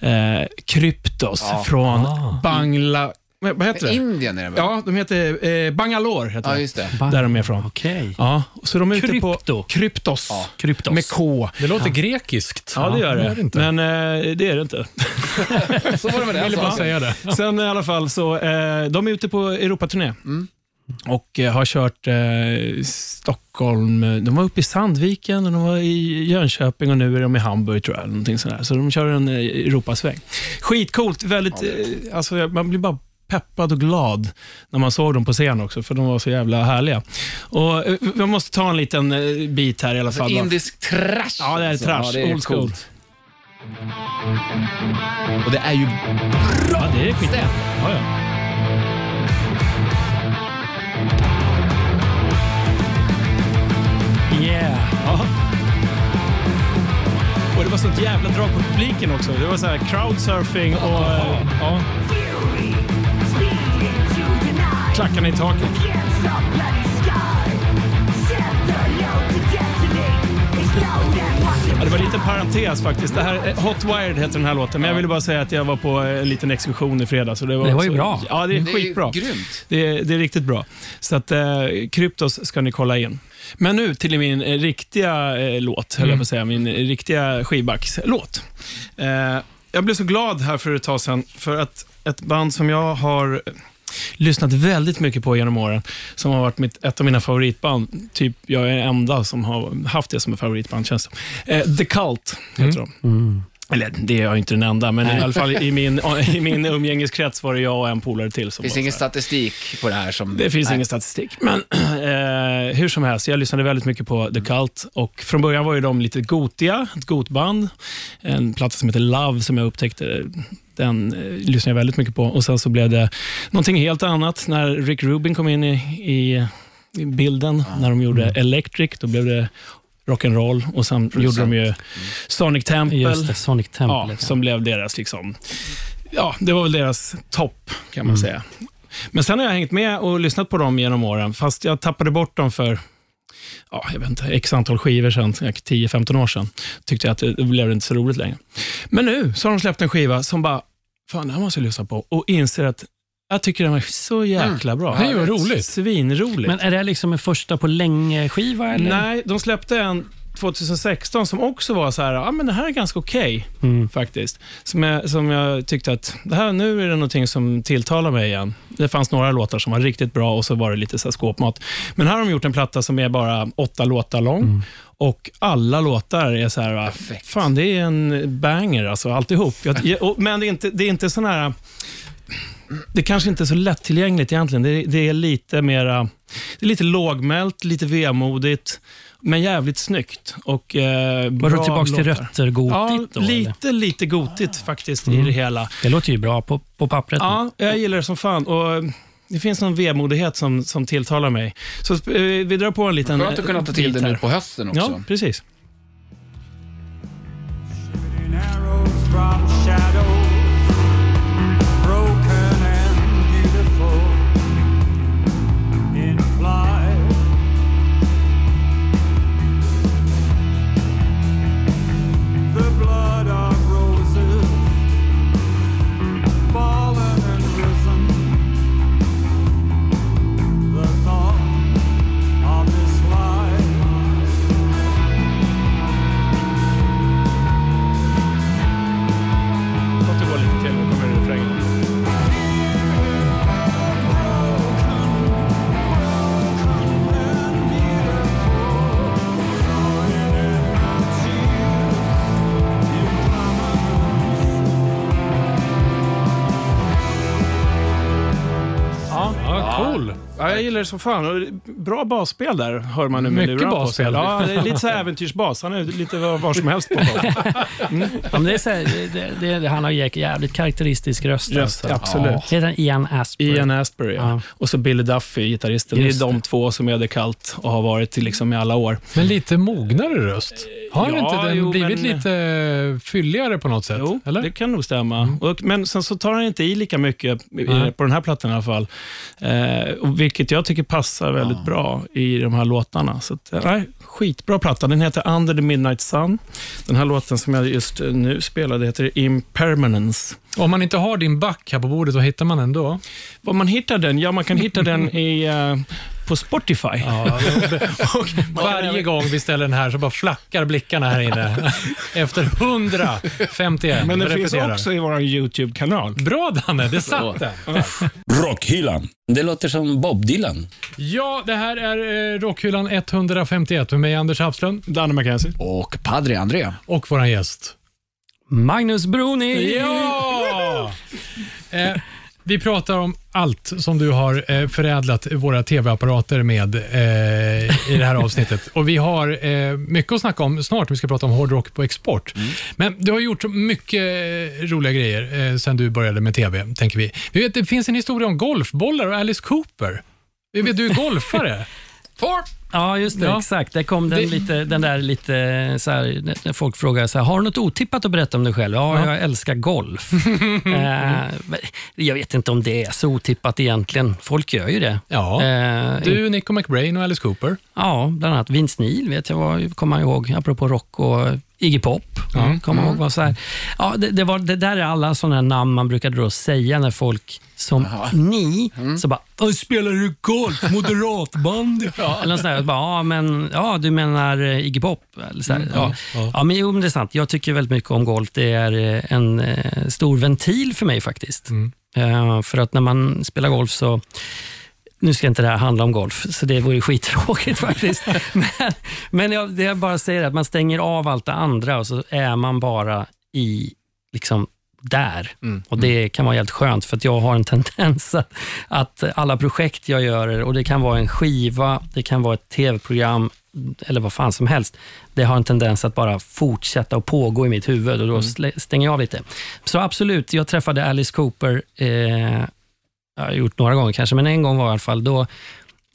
Eh, Kryptos Ja. från Ah. Bangla... Vad heter det? Indien är det väl? Ja, de heter eh, Bangalore. Heter Ja, det. just det. Där de är ifrån. Okej. Ja, så de är ute på Krypto. Kryptos. Ja. Kryptos. Med K. Det låter grekiskt. Ja, det gör är det. inte. Men eh, det är det inte. Så var det med det. Jag ville bara alltså. säga det. Sen i alla fall så, eh, de är ute på Europaturné. Och eh, har kört eh, Stockholm, de var uppe i Sandviken, och de var i Jönköping och nu är de i Hamburg tror jag. Någonting sådär. Så de kör en eh, Europasväng. Skitcoolt, väldigt, eh, alltså, jag- man blir bara peppad och glad när man såg dem på scen också, för de var så jävla härliga. Och, eh, jag måste ta en liten eh, bit här i alla Alltså, fall. indisk trash. Ja, det är alltså. trash. Ja, det är Old school. coolt. Och det är ju Ja, det är skit. Ja, ja. Yeah. Ja. Och det var sånt jävla drag på publiken också. Det var så här crowdsurfing och... eh, Ja, klackarna i taket. Ja, det var lite parentes parentes faktiskt. Det här, eh, Hot Wired heter den här låten, men jag ville bara säga att jag var på en liten exkursion i fredags. Det var, Det var ju så- bra. Ja, det är Det är skitbra. grymt. Det är, det är riktigt bra. Så att eh, Kryptos ska ni kolla in. Men nu till min eh, riktiga eh, låt, höll jag på att säga. Min eh, riktiga skivbackslåt. Eh, jag blev så glad här för ett tag sedan, för att ett band som jag har eh, lyssnat väldigt mycket på genom åren, som har varit mitt, ett av mina favoritband. Typ, jag är den enda som har haft det som ett favoritband, känns det eh, The Cult heter de. Eller det är jag inte den enda, men i alla fall i min, i min umgängeskrets var det jag och en polare till. Som Det finns ingen statistik på det här som... det finns Nej. ingen statistik. Men eh, hur som helst, jag lyssnade väldigt mycket på The Cult. Och från början var ju de lite gotiga, ett gotband. En platta som heter Love som jag upptäckte. Den eh, lyssnade jag väldigt mycket på. Och Sen så blev det någonting helt annat när Rick Rubin kom in i, i, i bilden. När de gjorde Electric, då blev det rock'n'roll. Och sen gjorde de ju Sonic Temple. Just det, Sonic Temple. Ja, som blev deras, liksom, ja, det var väl deras topp kan man säga. Men sen har jag hängt med och lyssnat på dem genom åren, fast jag tappade bort dem för ja, jag vet inte, x antal skivor sedan, 10-15 år sedan. Tyckte jag att det, blev inte så roligt längre. Men nu så har de släppt en skiva som bara, fan, den här måste jag lyssna på och inser att jag tycker den var så jäkla bra. Det är ju roligt. Svinroligt. Men är det liksom en första på länge-skiva? Nej, de släppte en 2016 som också var så här, ja men det här är ganska okej Mm. faktiskt. Som jag, som jag tyckte att, det här, nu är det någonting som tilltalar mig igen. Det fanns några låtar som var riktigt bra och så var det lite så här skåpmat. Men här har de gjort en platta som är bara åtta låtar lång. Och alla låtar är så här, va, Perfekt. fan det är en banger alltså, alltihop. Jag, jag, och, men det är inte, det är inte sån här, det kanske inte är så lättillgängligt egentligen. Det, det är lite mera, det är lite lågmält, lite vemodigt, men jävligt snyggt. Och, eh, Var bra du tillbaka till låtar. rötter, Ja, gotigt då? eller? lite, lite gotigt faktiskt i det hela. Det låter ju bra på, på pappret. Ja, jag gillar det som fan. Och eh, det finns någon vemodighet som, som tilltalar mig. Så eh, vi drar på en liten Skönt att kunna ta till det här. nu på hösten också. Ja, precis. Jag gillar det som fan. Bra basspel där, hör man nu med Mycket basspel. Ja, det är lite så här äventyrsbas. Han är lite var, som helst på Ja, men det är så här, det, det, det, han har ju jävligt karaktäristisk röst. Röst, alltså. absolut. Heter han Ian Asper? Ian Asbury, ja. Ja. Och så Billy Duffy, gitarristen. Just det är de det. två som är The Cult och har varit till liksom i alla år. Men lite mognare röst. Har Ja, inte den jo, blivit men- lite fylligare på något sätt? Jo, eller? det kan nog stämma. Och, men sen så tar han inte i lika mycket i- på den här plattan i alla fall. Eh, och vilket jag tycker passar väldigt bra i de här låtarna. Så att, eh, nej, skitbra platta. Den heter Under the Midnight Sun. Den här låten som jag just eh, nu spelade heter Impermanence. Om man inte har din back här på bordet, vad hittar man den då? Var man hittar den? Ja, man kan hitta den i, eh, på Spotify. Varje gång vi ställer den här så bara flackar blickarna här inne. Efter 151. Men den finns också i vår YouTube-kanal. Bra Danne, det satt där. Rockhyllan. Det låter som Bob Dylan. Ja, det här är eh, Rockhyllan 151 med mig Anders Hafslund Danne McKenzie. Och Padre André. och vår gäst. Magnus Bruni! Ja! Eh, vi pratar om allt som du har eh, förädlat våra tv-apparater med eh, i det här avsnittet. Och Vi har eh, mycket att snacka om snart. Vi ska prata om hårdrock på export. Men du har gjort mycket roliga grejer eh, sen du började med tv, tänker vi. vi vet, det finns en historia om golfbollar och Alice Cooper. Vi vet, du är golfare. Ja, just det. Ja. Exakt. Där kom den, Det- lite, den där lite så här, när- folk frågar så här, har du något otippat att berätta om dig själv? Ja, Ja. jag älskar golf. eh, jag vet inte om det är så otippat egentligen. Folk gör ju det. Ja. Eh, Du, Nico McBrain och Alice Cooper. Ja, bland annat Vince Neil vet jag, var, kommer jag ihåg, apropå rock och Iggy Pop, kommer jag ihåg. Var så här. Ja, det, det, var, det där är alla sådana namn man brukade då säga när folk som ni, så bara "Åh, “Spelar du golf? Moderatband?” Eller något sånt där. Bara, ja, men, ja, du menar eh, Iggy Pop? Eller så här. ja. Ja. men jo, men det är sant. Jag tycker väldigt mycket om golf. Det är eh, en eh, stor ventil för mig faktiskt. Eh, för att när man spelar golf så nu ska inte det här handla om golf, så det vore skittråkigt faktiskt. men men jag, det jag bara säger är att man stänger av allt det andra och så är man bara i liksom där. Och Det kan vara helt skönt, för att jag har en tendens att, att alla projekt jag gör, och det kan vara en skiva, det kan vara ett tv-program, eller vad fan som helst, det har en tendens att bara fortsätta och pågå i mitt huvud och då slä- stänger jag av lite. Så absolut, jag träffade Alice Cooper eh, jag har gjort några gånger kanske, men en gång var i alla fall då,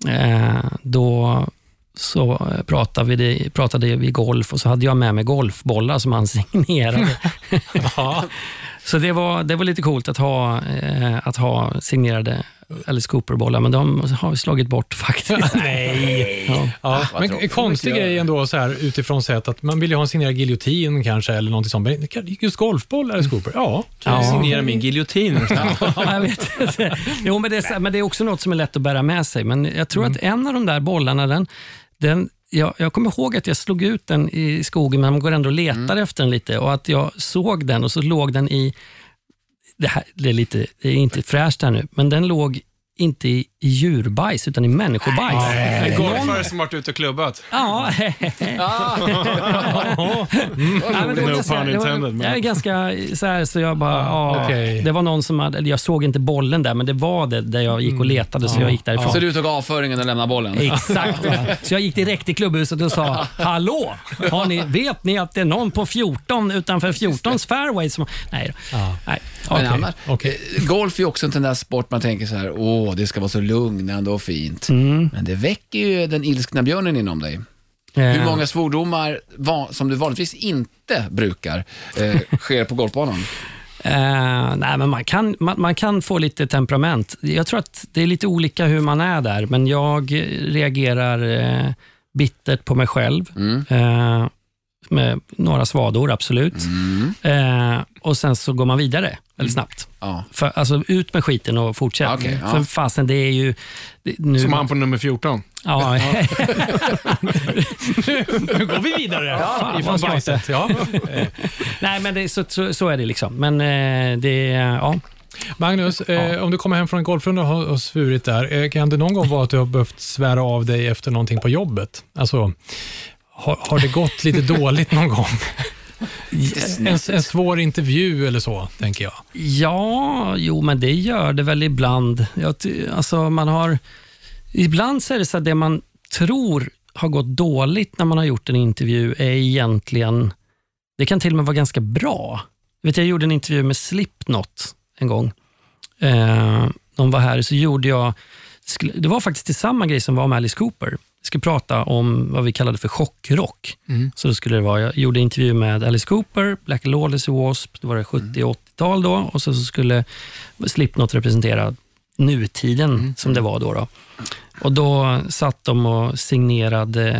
eh, då så pratade vi, pratade vi golf och så hade jag med mig golfbollar som han signerade. Så det var, det var lite coolt att ha, eh, att ha signerade Alice Cooper-bollar, men de har vi slagit bort faktiskt. Nej. Ja. Ja, men en konstig grej ändå så här, utifrån sett att man vill ju ha en signerad giljotin kanske eller någonting sånt. Men just golfboll eller Cooper? Ja. Ja. Signera min giljotin. Ja, jag vet inte. Jo, men det, är, men det är också något som är lätt att bära med sig. Men jag tror att en av de där bollarna, den, den, jag, jag kommer ihåg att jag slog ut den i skogen, men man går ändå och letar efter den lite. Och att jag såg den och så låg den i, det, här, det, är lite, det är inte fräscht här nu, men den låg inte i, i djurbajs, utan i människobajs. En golfare som varit ute och klubbat. Ja. Ja, men det var No ganska- pun det var- intended, men- Jag är ganska så här, så jag bara, ja, okej. det var någon som hade, eller jag såg inte bollen där, men det var det där jag gick och letade, så jag gick därifrån. Så du tog avföringen och lämnade bollen? Exakt. va. Så jag gick direkt till klubbhuset och sa, hallå, har ni, vet ni att det är någon på 14 utanför 14s fairway som... Nej, då. nej. Men okej. annars, Okej. golf är ju också en sån där sport man tänker så här, åh, det ska vara så lugnande och fint. Mm. Men det väcker ju den ilskna björnen inom dig. Hur Eh, många svordomar va- som du vanligtvis inte brukar eh, sker på golfbanan? Eh, nej, men man kan, man, man kan få lite temperament. Jag tror att det är lite olika hur man är där, men jag reagerar eh, bittert på mig själv. Eh, med några svador, absolut. Eh, och Sen så går man vidare väldigt snabbt. Ja. För, alltså ut med skiten och fortsätt. Okej, ja. För fasen, det är ju... Det, nu, Som han på nummer 14. ja, Nu går vi vidare fan, ifrån bajset. Ja. nej, men det, så, så, så är det liksom. Men eh, det... Ja. Magnus, eh, om du kommer hem från en golfrunda och har har svurit där, eh, kan det någon gång vara att du har behövt svära av dig efter någonting på jobbet? Alltså, har, har det gått lite dåligt någon gång? En, en svår intervju eller så, tänker jag. Ja, jo, men det gör det väl ibland. Jag, alltså, man har, ibland så är det så att det man tror har gått dåligt när man har gjort en intervju är egentligen, det kan till och med vara ganska bra. Jag, vet, jag gjorde en intervju med Slipknot en gång. Eh, de var här, så gjorde jag, det var faktiskt samma grej som var med Alice Cooper. Vi skulle prata om vad vi kallade för chockrock. Så då skulle det vara, jag gjorde intervju med Alice Cooper, Black Lawless och W.A.S.P. Det var det 70 och 80-tal då och så, så skulle Slipknot representera nutiden som det var då. då. Och Då satt de och signerade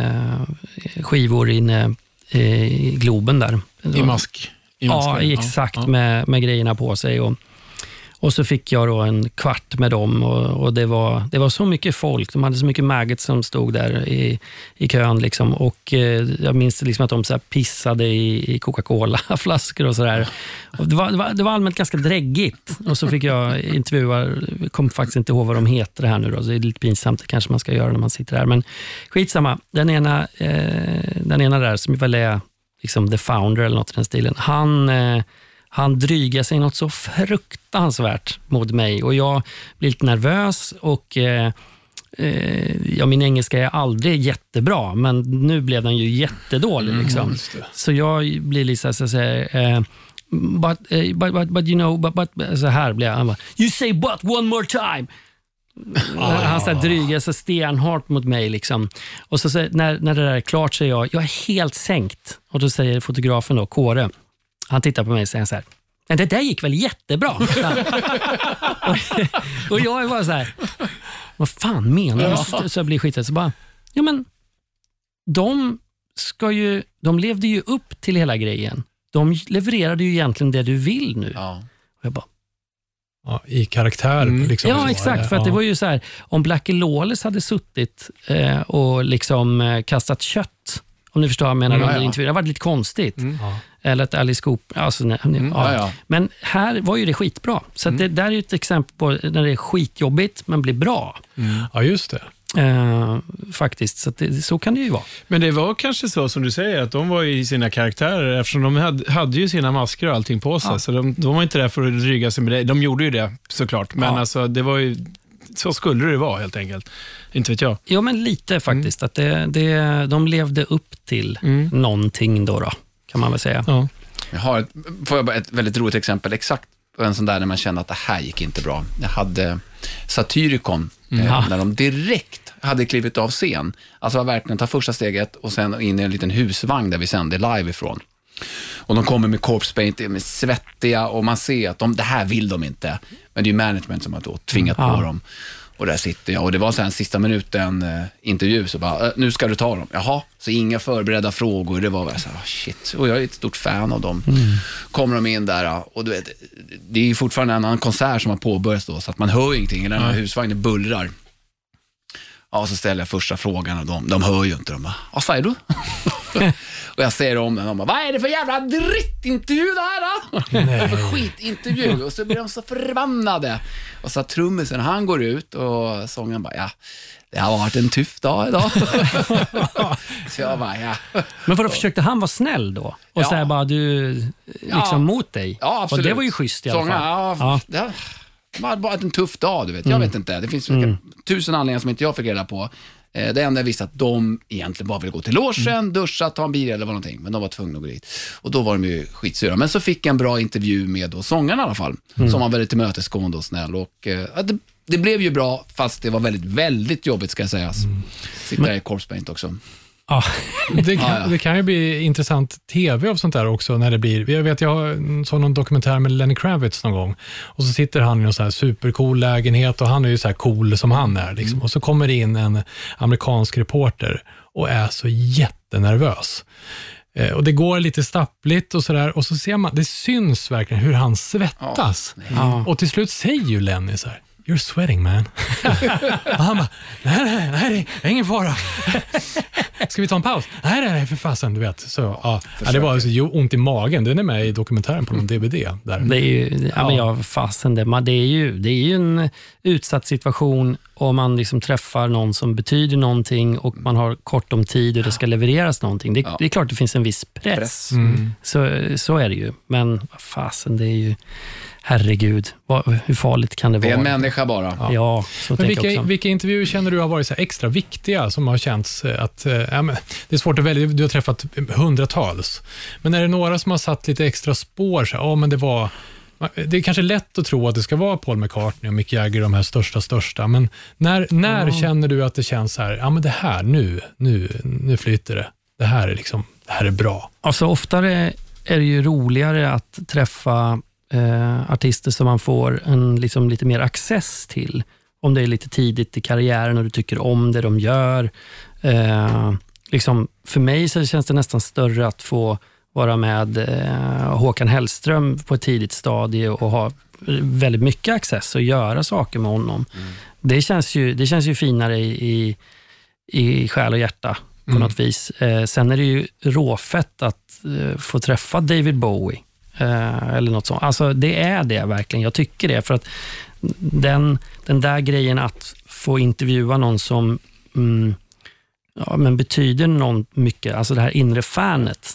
eh, skivor inne eh, i Globen där. I mask. I Ja, exakt, Ja. Med, med grejerna på sig. Och, och så fick jag då en kvart med dem och, och det, var, det var så mycket folk. De hade så mycket maggots som stod där i, i kön. Liksom. Och eh, Jag minns liksom att de så här pissade i, i Coca-Cola-flaskor och sådär. Det var, det, var, det var allmänt ganska dräggigt. Och så fick jag intervjua, jag kommer faktiskt inte ihåg vad de heter här nu. Då, så det är lite pinsamt, det kanske man ska göra när man sitter där. Men skitsamma. Den ena, eh, den ena där, som väl är liksom the founder eller något i den stilen, han, eh, han drygar sig något så fruktansvärt mot mig och jag blir lite nervös och eh, eh, ja, min engelska är aldrig jättebra, men nu blev den ju jättedålig. Liksom. Så jag blir lite så att säga, eh, but, eh, but, but, but you know, but, but, så här blir jag. Han bara, you say but one more time. Han så här drygar sig stenhårt mot mig. Liksom. Och så, så när, när det där är klart så är jag, jag är helt sänkt. Och Då säger fotografen, då, Kåre, han tittar på mig och säger så här, men det där gick väl jättebra? och, och jag är bara så här, vad fan menar du? Så jag blir skiträdd. Så bara, ja men, de ska ju, de levde ju upp till hela grejen. De levererade ju egentligen det du vill nu. Ja. Och jag bara, Ja, I karaktär. Mm. Liksom, ja, exakt. För att det ja. var ju så här, om Blackie Lawless hade suttit eh, och liksom eh, kastat kött, om ni förstår vad jag menar, Mm, under ja. intervjun. Det varit lite konstigt. Ja. Eller att Alice Cooper... Alltså, nej, Ja, ja. ja. Men här var ju det skitbra. Så att det där är ju ett exempel på när det är skitjobbigt, men blir bra. ja, just det. Eh, faktiskt. Så, det, så kan det ju vara. Men det var kanske så som du säger, att de var i sina karaktärer eftersom de hade, hade ju sina masker och allting på sig. Så de, de var inte där för att dryga sig med det. De gjorde ju det såklart, men Ja. alltså, det var ju, så skulle det vara helt enkelt. Inte vet jag. Jo, men lite faktiskt. Att det, det, de levde upp till Mm. någonting då, då, kan man väl säga. Ja. Jag har ett, får jag bara ett väldigt roligt exempel, exakt på en sån där när man kände att det här gick inte bra. Jag hade Satyricon, Ja. eh, när de direkt hade klivit av scen. Alltså var verkligen ta första steget och sen in i en liten husvagn där vi sände live ifrån. Och de kommer med corpse paint, de är svettiga och man ser att de, det här vill de inte. Men det är ju management som har då tvingat Ja. på dem. Och där sitter jag och det var så här en sista minuten eh, intervju, så bara, nu ska du ta dem. Jaha, så inga förberedda frågor. Det var bara så här, oh, shit. Och jag är ett stort fan av dem. Kommer de in där och du vet, det är fortfarande en annan konsert som har påbörjats då, så att man hör ingenting. Den här husvagnen bullrar. Ja, så ställer jag första frågan och de, de hör ju inte. De bara, vad säger du? och jag säger om den och de bara, vad är det för jävla drittintervju det här då? Det för skitintervju? Och så blir de så förbannade. Och så trummisen, han går ut och sångaren bara, ja, det har varit en tuff dag idag. så jag bara, ja. Men för då försökte han vara snäll då? Och Ja. säga bara, du, liksom Ja. mot dig? Ja, absolut. Och det var ju schysst i alla fall. Ja, Ja. Det har varit en tuff dag, du vet. Jag vet inte. Det finns mm. tusen anledningar som inte jag fick reda på. Eh, Det enda jag visste att de egentligen bara ville gå till logen, duscha, ta en bil eller vad någonting. Men de var tvungna att gå dit. Och då var de ju skitsura. Men så fick jag en bra intervju med då sångaren i alla fall. Som var väldigt tillmötesgående och snäll. Och, eh, ja, det, det blev ju bra, fast det var väldigt, väldigt jobbigt ska sägas. Sitta i corpse paint också. Ja. Det kan, Ja, ja. det kan ju bli intressant tv av sånt där också när det blir. Jag vet, jag såg någon dokumentär med Lenny Kravitz någon gång och så sitter han i en här supercool lägenhet och han är ju så här cool som han är. Liksom. Och så kommer det in en amerikansk reporter och är så jättenervös. Eh, och Det går lite stappligt och sådär och så ser man, det syns verkligen hur han svettas. Ja. Och till slut säger ju Lenny så här, You're sweating man. och han bara, nej, nej, nej, det är ingen fara. Ska vi ta en paus? Nej, nej, nej, för fasen, du vet. Så, ja. Ja, det var alltså, ont i magen. Den är med i dokumentären på någon DVD. Där. Det är ju, ja. men ja, fasen det, man, det, är ju, det är ju en utsatt situation om man liksom träffar någon som betyder någonting och man har kort om tid och det ska levereras någonting. Det, Ja. det är klart det finns en viss press. Press. Mm. Så, så är det ju. Men vad fasen, det är ju... Herregud, vad, hur farligt kan det Det är vara? en människa bara. Ja, så Men vilka, också. vilka intervjuer känner du har varit så här extra viktiga, som har känts eh, att... Ja, men, det är svårt att välja, du har träffat hundratals. Men är det några som har satt lite extra spår? Så här, ja, men det, var, det är kanske lätt att tro att det ska vara Paul McCartney och Mick Jagger, de här största, största. Men när, när känner du att det känns så här, ja men det här, nu, nu, nu flyter det. Det här är liksom, det här är bra. Alltså, oftare är det ju roligare att träffa eh, artister som man får en liksom, lite mer access till. Om det är lite tidigt i karriären och du tycker om det de gör. Eh, liksom, för mig så känns det nästan större att få vara med eh, Håkan Hellström på ett tidigt stadie och ha väldigt mycket access och göra saker med honom. Det, känns ju, det känns ju finare i, i, i själ och hjärta på något vis. Eh, sen är det ju råfett att eh, få träffa David Bowie. Eh, eller något sånt. Alltså, det är det verkligen. Jag tycker det. För att den, den där grejen att få intervjua någon som mm, ja, men betyder någon mycket, alltså det här inre fanet,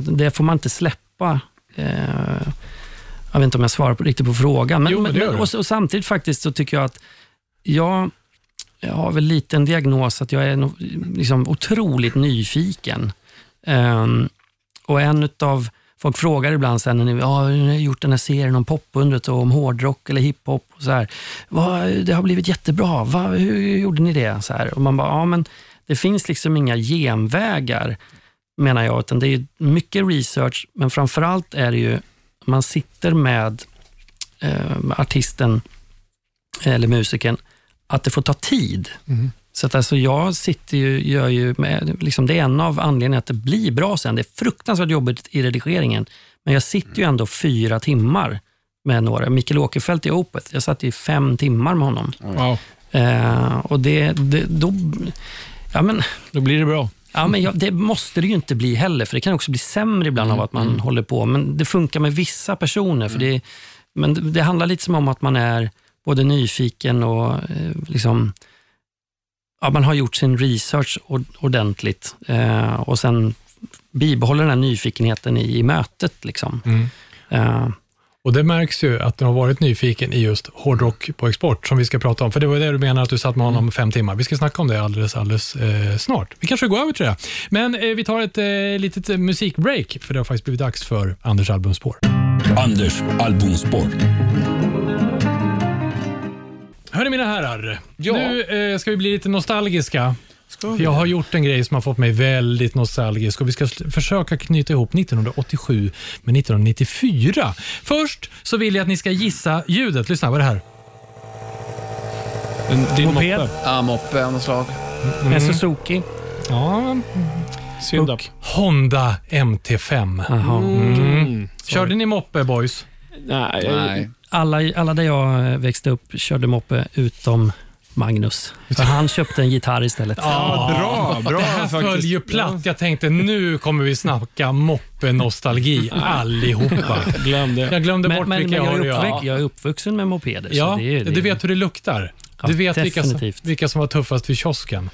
det, får man inte släppa. Eh, jag vet inte om jag svarar på, riktigt på frågan. Men, Jo, men men, och, och samtidigt faktiskt så tycker jag att jag, jag har väl lite en diagnos att jag är liksom otroligt nyfiken. Ehm, och en utav Folk frågar ibland sen när ni, ja, ni har gjort den här serien om popundret och om hårdrock eller hiphop. Och så här. Va, det har blivit jättebra. Va, hur gjorde ni det? Så här. Och man bara, ja men det finns liksom inga genvägar menar jag. Utan det är mycket research, men framförallt är det ju, man sitter med eh, artisten eller musikern, att det får ta tid. Mm. Så att alltså jag sitter ju, gör ju med, liksom det är en av anledningarna att det blir bra sen. Det är fruktansvärt jobbigt i redigeringen, men jag sitter ju ändå fyra timmar med några. Mikael Åkerfeldt i Opeth, jag satt i fem timmar med honom. Wow. Eh, och det, det, då, ja men, Då blir det bra. Ja, men jag, det måste det ju inte bli heller, för det kan också bli sämre ibland av att man håller på. Men det funkar med vissa personer. För det, men det, det handlar lite som om att man är både nyfiken och eh, liksom, ja, man har gjort sin research ord- ordentligt eh, och sen bibehåller den här nyfikenheten i, i mötet. Liksom. Eh, Och Det märks ju att du har varit nyfiken i just hårdrock på export, som vi ska prata om. För det var det du menar, att du satt med honom i fem timmar. Vi ska snacka om det alldeles, alldeles eh, snart. Vi kanske går över till det. Men eh, vi tar ett eh, litet eh, musikbreak, för det har faktiskt blivit dags för Anders albumspår. Anders albumspår. Hörni mina herrar, nu eh, ska vi bli lite nostalgiska. Jag har gjort en grej som har fått mig väldigt nostalgisk och vi ska sl- försöka knyta ihop 1987 med 1994. Först så vill jag att ni ska gissa ljudet. Lyssna, vad är det här? En, din Moped. moppe. Ja, moppe av något slag. En Suzuki. Ja, Synd. Honda MT5. Jaha. Mm. Körde ni moppe boys? Nej, Nej. Alla, alla där jag eh, växte upp körde moppe utom Magnus. För han köpte en gitarr istället. Ja, bra, bra det här faktiskt. föll ju platt. Jag tänkte nu kommer vi snacka moppe-nostalgi allihopa. Glöm det. Jag glömde Men, bort men, vilka men jag jag, har är uppväxt, göra. jag är uppvuxen med mopeder. Ja, så det är, det du vet hur det luktar. Du vet vilka som, vilka som var tuffast vid kiosken.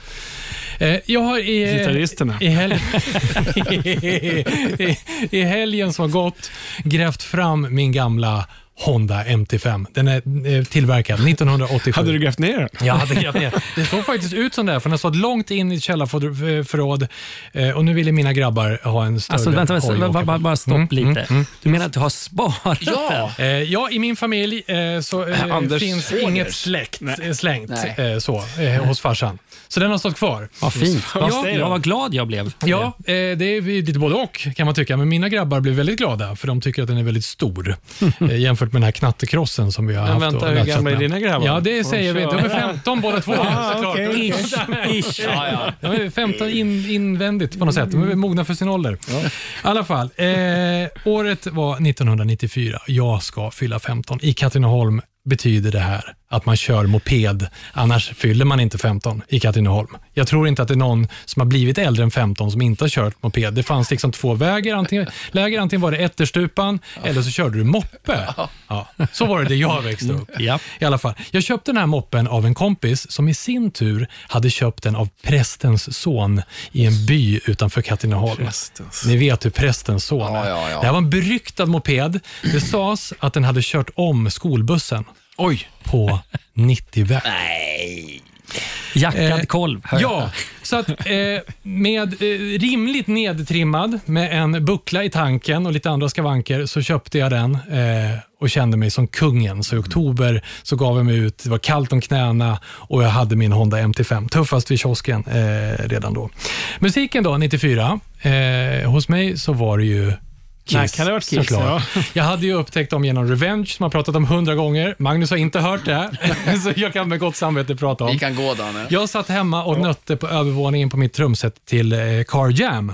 Eh, jag har i, Gitarristerna. i, hel i, i helgen som har gått grävt fram min gamla Honda MT5. Den är eh, tillverkad 1987. Hade du grävt ner den? Jag hade grävt ner. Det såg faktiskt ut som det, här, för den har stått långt in i ett källarförråd eh, och nu ville mina grabbar ha en större Alltså, vänta, vänta att bara, stopp Mm, lite. mm, mm. Du menar att du har sparat Ja. den? Eh, ja, i min familj så Anders finns Hårders. inget släkt, eh, slängt Nej. så, hos farsan. Så den har stått kvar. Vad fint. Ja. Jag var glad jag blev. Ja, det är lite både och kan man tycka, men mina grabbar blev väldigt glada för de tycker att den är väldigt stor eh, jämfört med den här knattekrossen som vi har Men haft. vänta, hur gamla är dina grabbar? Ja, det Får säger vi. De är 15 båda två. såklart. okej. Ish, ish. De är 15 in, invändigt på något sätt. De är mogna för sin ålder. I alla fall, eh, året var 1994. Jag ska fylla 15. I Katrineholm betyder det här att man kör moped, annars fyller man inte 15 i Katrineholm. Jag tror inte att det är någon som har blivit äldre än 15 som inte har kört moped. Det fanns liksom två vägar, antingen, läger, antingen var det ätterstupan eller så körde du moppe. Ja, så var det där jag växte upp. Ja. I alla fall. Jag köpte den här moppen av en kompis som i sin tur hade köpt den av prästens son i en by utanför Katrineholm. Prästens. Ni vet hur prästens son Ja, är. ja, ja. Det här var en beryktad moped. Det sades att den hade kört om skolbussen Oj. på 90-väg. Jackad Eh, kolv. hör jag. Ja, så att eh, med eh, rimligt nedtrimmad med en buckla i tanken och lite andra skavanker så köpte jag den eh, och kände mig som kungen. Så i oktober så gav jag mig ut, det var kallt om knäna och jag hade min Honda MT5, tuffast vid kiosken eh, redan då. Musiken då, 94, eh, hos mig så var det ju Kiss, Nej, kan det ha varit Kiss, ja. Jag hade ju upptäckt dem genom Revenge, som har pratat om hundra gånger. Magnus har inte hört det, så jag kan med gott samvete prata om. Vi kan gå Danne. Jag satt hemma och nötte på övervåningen på mitt trumset till eh, Car Jam.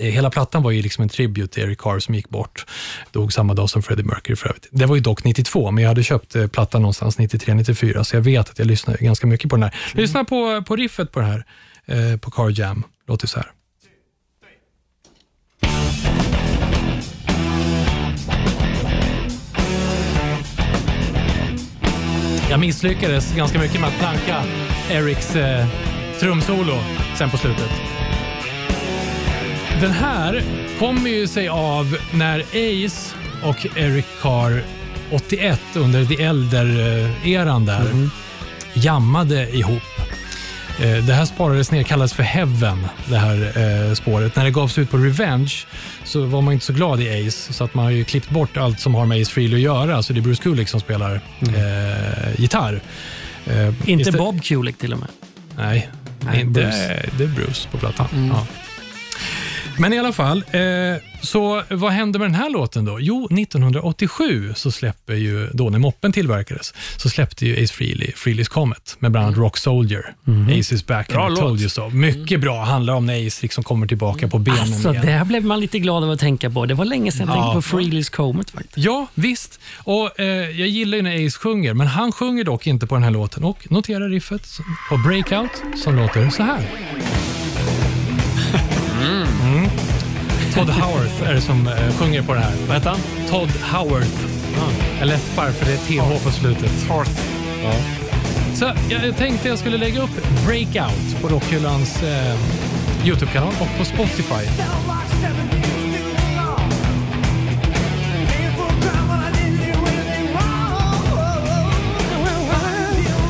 Eh, Hela plattan var ju liksom en tribute till Eric Carr som gick bort. Dog samma dag som Freddie Mercury för övrigt. Det var ju dock 92, men jag hade köpt eh, plattan någonstans 93-94, så jag vet att jag lyssnade ganska mycket på den här. Lyssna på, på riffet på det här, på Car Jam. Låter så här. Jag misslyckades ganska mycket med att planka Erics eh, trumsolo sen på slutet. Den här kommer ju sig av när Ace och Eric Carr 81 under The Elder-eran där jammade ihop. Eh, Det här sparades ner, kallades för Heaven, det här eh, spåret. När det gavs ut på Revenge så var man inte så glad i Ace, så att man har ju klippt bort allt som har med Ace Frehley att göra. Så det är Bruce Kulick som spelar eh, gitarr. Eh, Inte Bob Kulick till och med. Nej, Nej, inte, Bruce. det är Bruce på plattan. Ja. Men i alla fall, eh, så vad hände med den här låten då? Jo, 1987 så släpper ju, då när moppen tillverkades, så släppte ju Ace Frehley Frehley's Comet med bland annat Rock Soldier. Ace is back Bra and I told you so. Mycket bra, handlar om när Ace liksom kommer tillbaka på benen Alltså, igen. det här blev man lite glad av att tänka på. Det var länge sedan jag Ja. tänkte på Freelys Comet faktiskt. Ja, visst. Och eh, Jag gillar ju när Ace sjunger, men han sjunger dock inte på den här låten. Och notera riffet på Breakout som låter så här. Todd Howarth är det som eh, sjunger på det här. Vad heter han? Todd Howarth. Jag läspar för det är TH på slutet. Ja. Så jag jag tänkte jag skulle lägga upp Breakout på Rockhyllans eh, YouTube-kanal och på Spotify.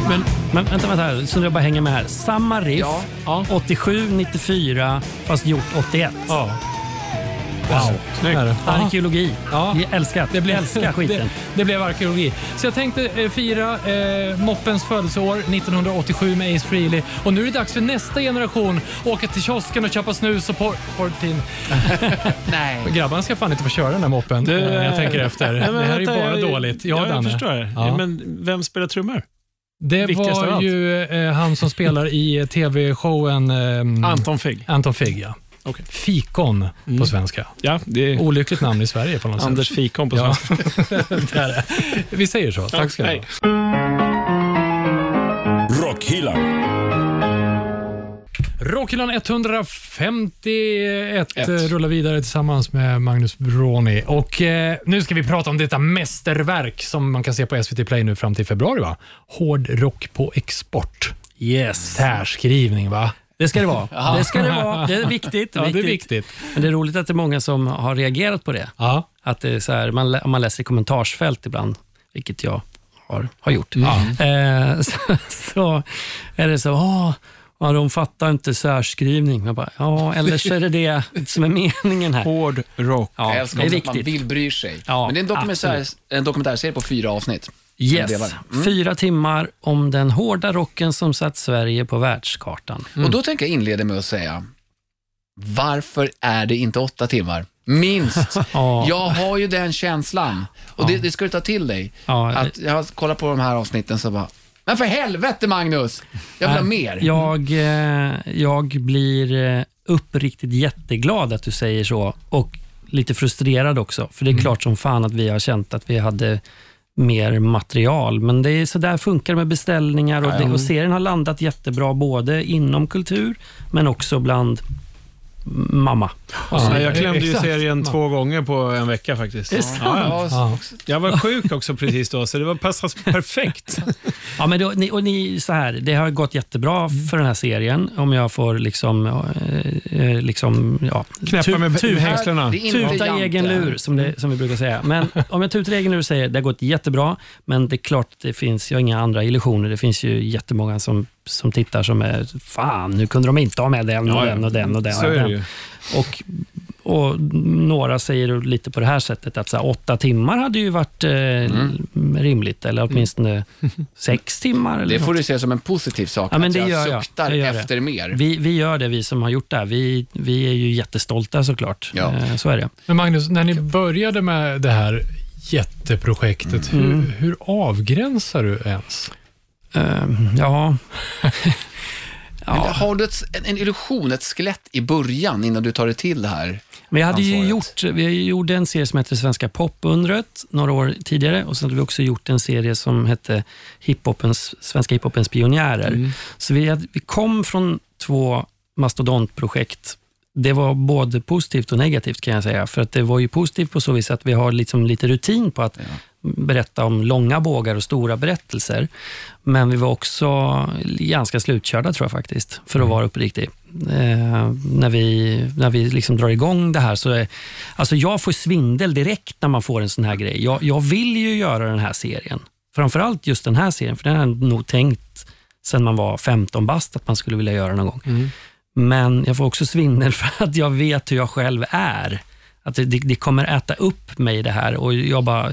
Men, men vänta, vänta här, så jag bara hänger med här. Samma riff, Ja. 87, 94, fast gjort 81. Ja. Wow. Snyggt. Arkeologi. Ja. Jag älskar, Det blev, älskar skiten. Det, det blev arkeologi. Så jag tänkte eh, fira eh, moppens födelseår 1987 med Ace Frehley. Och nu är det dags för nästa generation åka till kiosken och köpa snus och por- portin. Nej. Grabbarna ska fan inte få köra den här moppen. Du, eh, jag tänker efter. Nej, det här är ju vänta, bara jag- dåligt. Ja, Ja, jag förstår det. Ja. Men vem spelar trummor? Det Viktigast var ju eh, han som spelar i eh, tv-showen eh, Anton Figg. Anton Figg. Ja. Okej. Fikon på svenska. Ja, det är Olyckligt namn i Sverige på något sätt. Anders Fikon på Ja, svenska. det är det. Vi säger så. Tack ska du hej. ha. Rockhyllan. Rockhyllan 151 Ett. rullar vidare tillsammans med Magnus Broni. Och eh, nu ska vi prata om detta mästerverk som man kan se på SVT Play nu fram till februari. Va? Hård rock på export. Yes. Särskrivning va? Det ska det vara. Det ska det vara. Det är viktigt. Ja, det är viktigt. Men det är roligt att det är många som har reagerat på det. Ja. Att det är så här, man, man läser i kommentarsfält ibland, vilket jag har, har gjort, Ja. eh, så, så är det så, åh, ja, de fattar inte särskrivning. Jag bara, ja, eller så är det det som är meningen här. Hård rock. Ja, jag älskar det är också att man viktigt. vill bry sig. Ja, Men det är en, dokumentär, en dokumentärserie på fyra avsnitt. Yes. delar. Fyra timmar om den hårda rocken som satt Sverige på världskartan. Och då tänker jag inleda med att säga, varför är det inte åtta timmar? Minst. Ja. Jag har ju den känslan. Och det, det ska du ta till dig. Ja, Att jag har kollat på de här avsnitten så bara, men för helvete Magnus! Jag vill ha mer. Jag, eh, jag blir eh, uppriktigt jätteglad att du säger så och lite frustrerad också. För det är klart som fan att vi har känt att vi hade mer material. Men det är så där funkar med beställningar och, det, och serien har landat jättebra både inom kultur men också bland mamma. Ja, jag klämde ju exakt. serien två gånger på en vecka faktiskt. Ja, ja. Ja, Ja. Jag var sjuk också precis då, så det var passas perfekt. Ja, men då, ni, och ni, så här, det har gått jättebra för den här serien, om jag får liksom, eh, liksom ja, Knäppa med tu- hängslena. Är inte Tuta i egen lur, som, det, som vi brukar säga. Men om jag tutar i egen lur och säger det har gått jättebra, men det är klart det finns, jag har inga andra illusioner. Det finns ju jättemånga som, som tittar som är, fan, nu kunde de inte ha med den och Ja, den och den och den. Så och är det den. Och, och några säger lite på det här sättet att så här, åtta timmar hade ju varit eh, rimligt, eller åtminstone sex timmar. Eller Det får något. du se som en positiv sak, Ja, men att det jag gör jag. suktar Jag gör det. efter mer. Vi, vi gör det, vi som har gjort det här. Vi, vi är ju jättestolta såklart. Ja. Eh, Så är det. Men Magnus, när ni började med det här jätteprojektet, Mm. hur, hur avgränsar du ens? Eh, ja. Men ja. Har du ett, en, illusion, ett skelett i början innan du tar det till det här? Men jag hade ju gjort, vi gjorde en serie som hette Svenska popundret några år tidigare och sen hade vi också gjort en serie som hette hiphopens, Svenska hiphopens pionjärer. Så vi, hade, vi kom från två mastodontprojekt. Det var både positivt och negativt kan jag säga. För att det var ju positivt på så vis att vi har liksom lite rutin på att berätta om långa bågar och stora berättelser. Men vi var också ganska slutkörda tror jag faktiskt, för att vara uppriktig. Eh, när vi, när vi liksom drar igång det här så är, alltså jag får svindel direkt när man får en sån här grej. Jag, jag vill ju göra den här serien. Framförallt just den här serien, för den har jag nog tänkt sen man var 15 bast att man skulle vilja göra någon gång. Men jag får också svindel för att jag vet hur jag själv är. Att det, det, kommer äta upp mig det här. Och jag bara,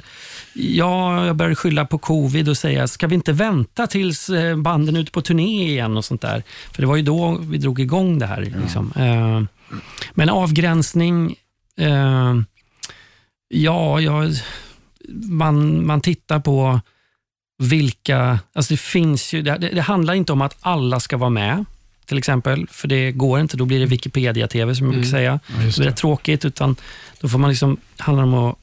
ja, jag började skylla på covid och säga, ska vi inte vänta tills eh, banden är ute på turné igen och sånt där? För det var ju då vi drog igång det här. Liksom. Eh, Men avgränsning, eh, ja, jag, man, man tittar på vilka, alltså det finns ju, det det handlar inte om att alla ska vara med, till exempel, för det går inte, då blir det Wikipedia-TV som jag brukar säga. Ja, det är det. tråkigt, utan då får man liksom, handlar om att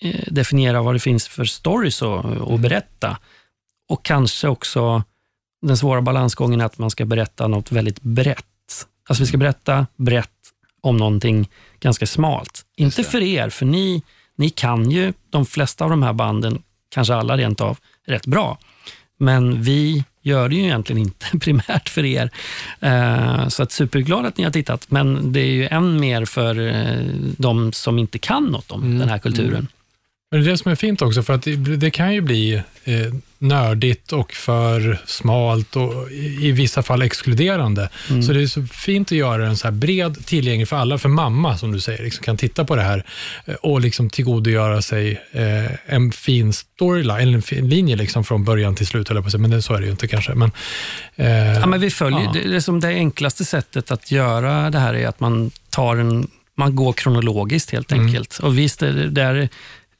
eh, definiera vad det finns för stories att, att berätta. Och kanske också den svåra balansgången att man ska berätta något väldigt brett. Alltså vi ska berätta brett om någonting ganska smalt. Inte för er, för ni, ni kan ju de flesta av de här banden, kanske alla rent av, rätt bra. Men vi gör det ju egentligen inte primärt för er. Eh, Så att superglad att ni har tittat, men det är ju än mer för eh, de som inte kan något om den här kulturen. Men det är det som är fint också, för att det, det kan ju bli eh, nördigt och för smalt och i, i vissa fall exkluderande. Så det är så fint att göra den så här bred, tillgänglig för alla, för mamma som du säger, liksom kan titta på det här eh, och liksom tillgodogöra sig eh, en fin storyline, eller en fin linje liksom från början till slut, eller på sig. men det, så är det ju inte kanske. Men, eh, Ja, men vi följer, Ja. det, det, som det enklaste sättet att göra det här är att man tar en, man går kronologiskt helt enkelt. Och visst, det, det, är,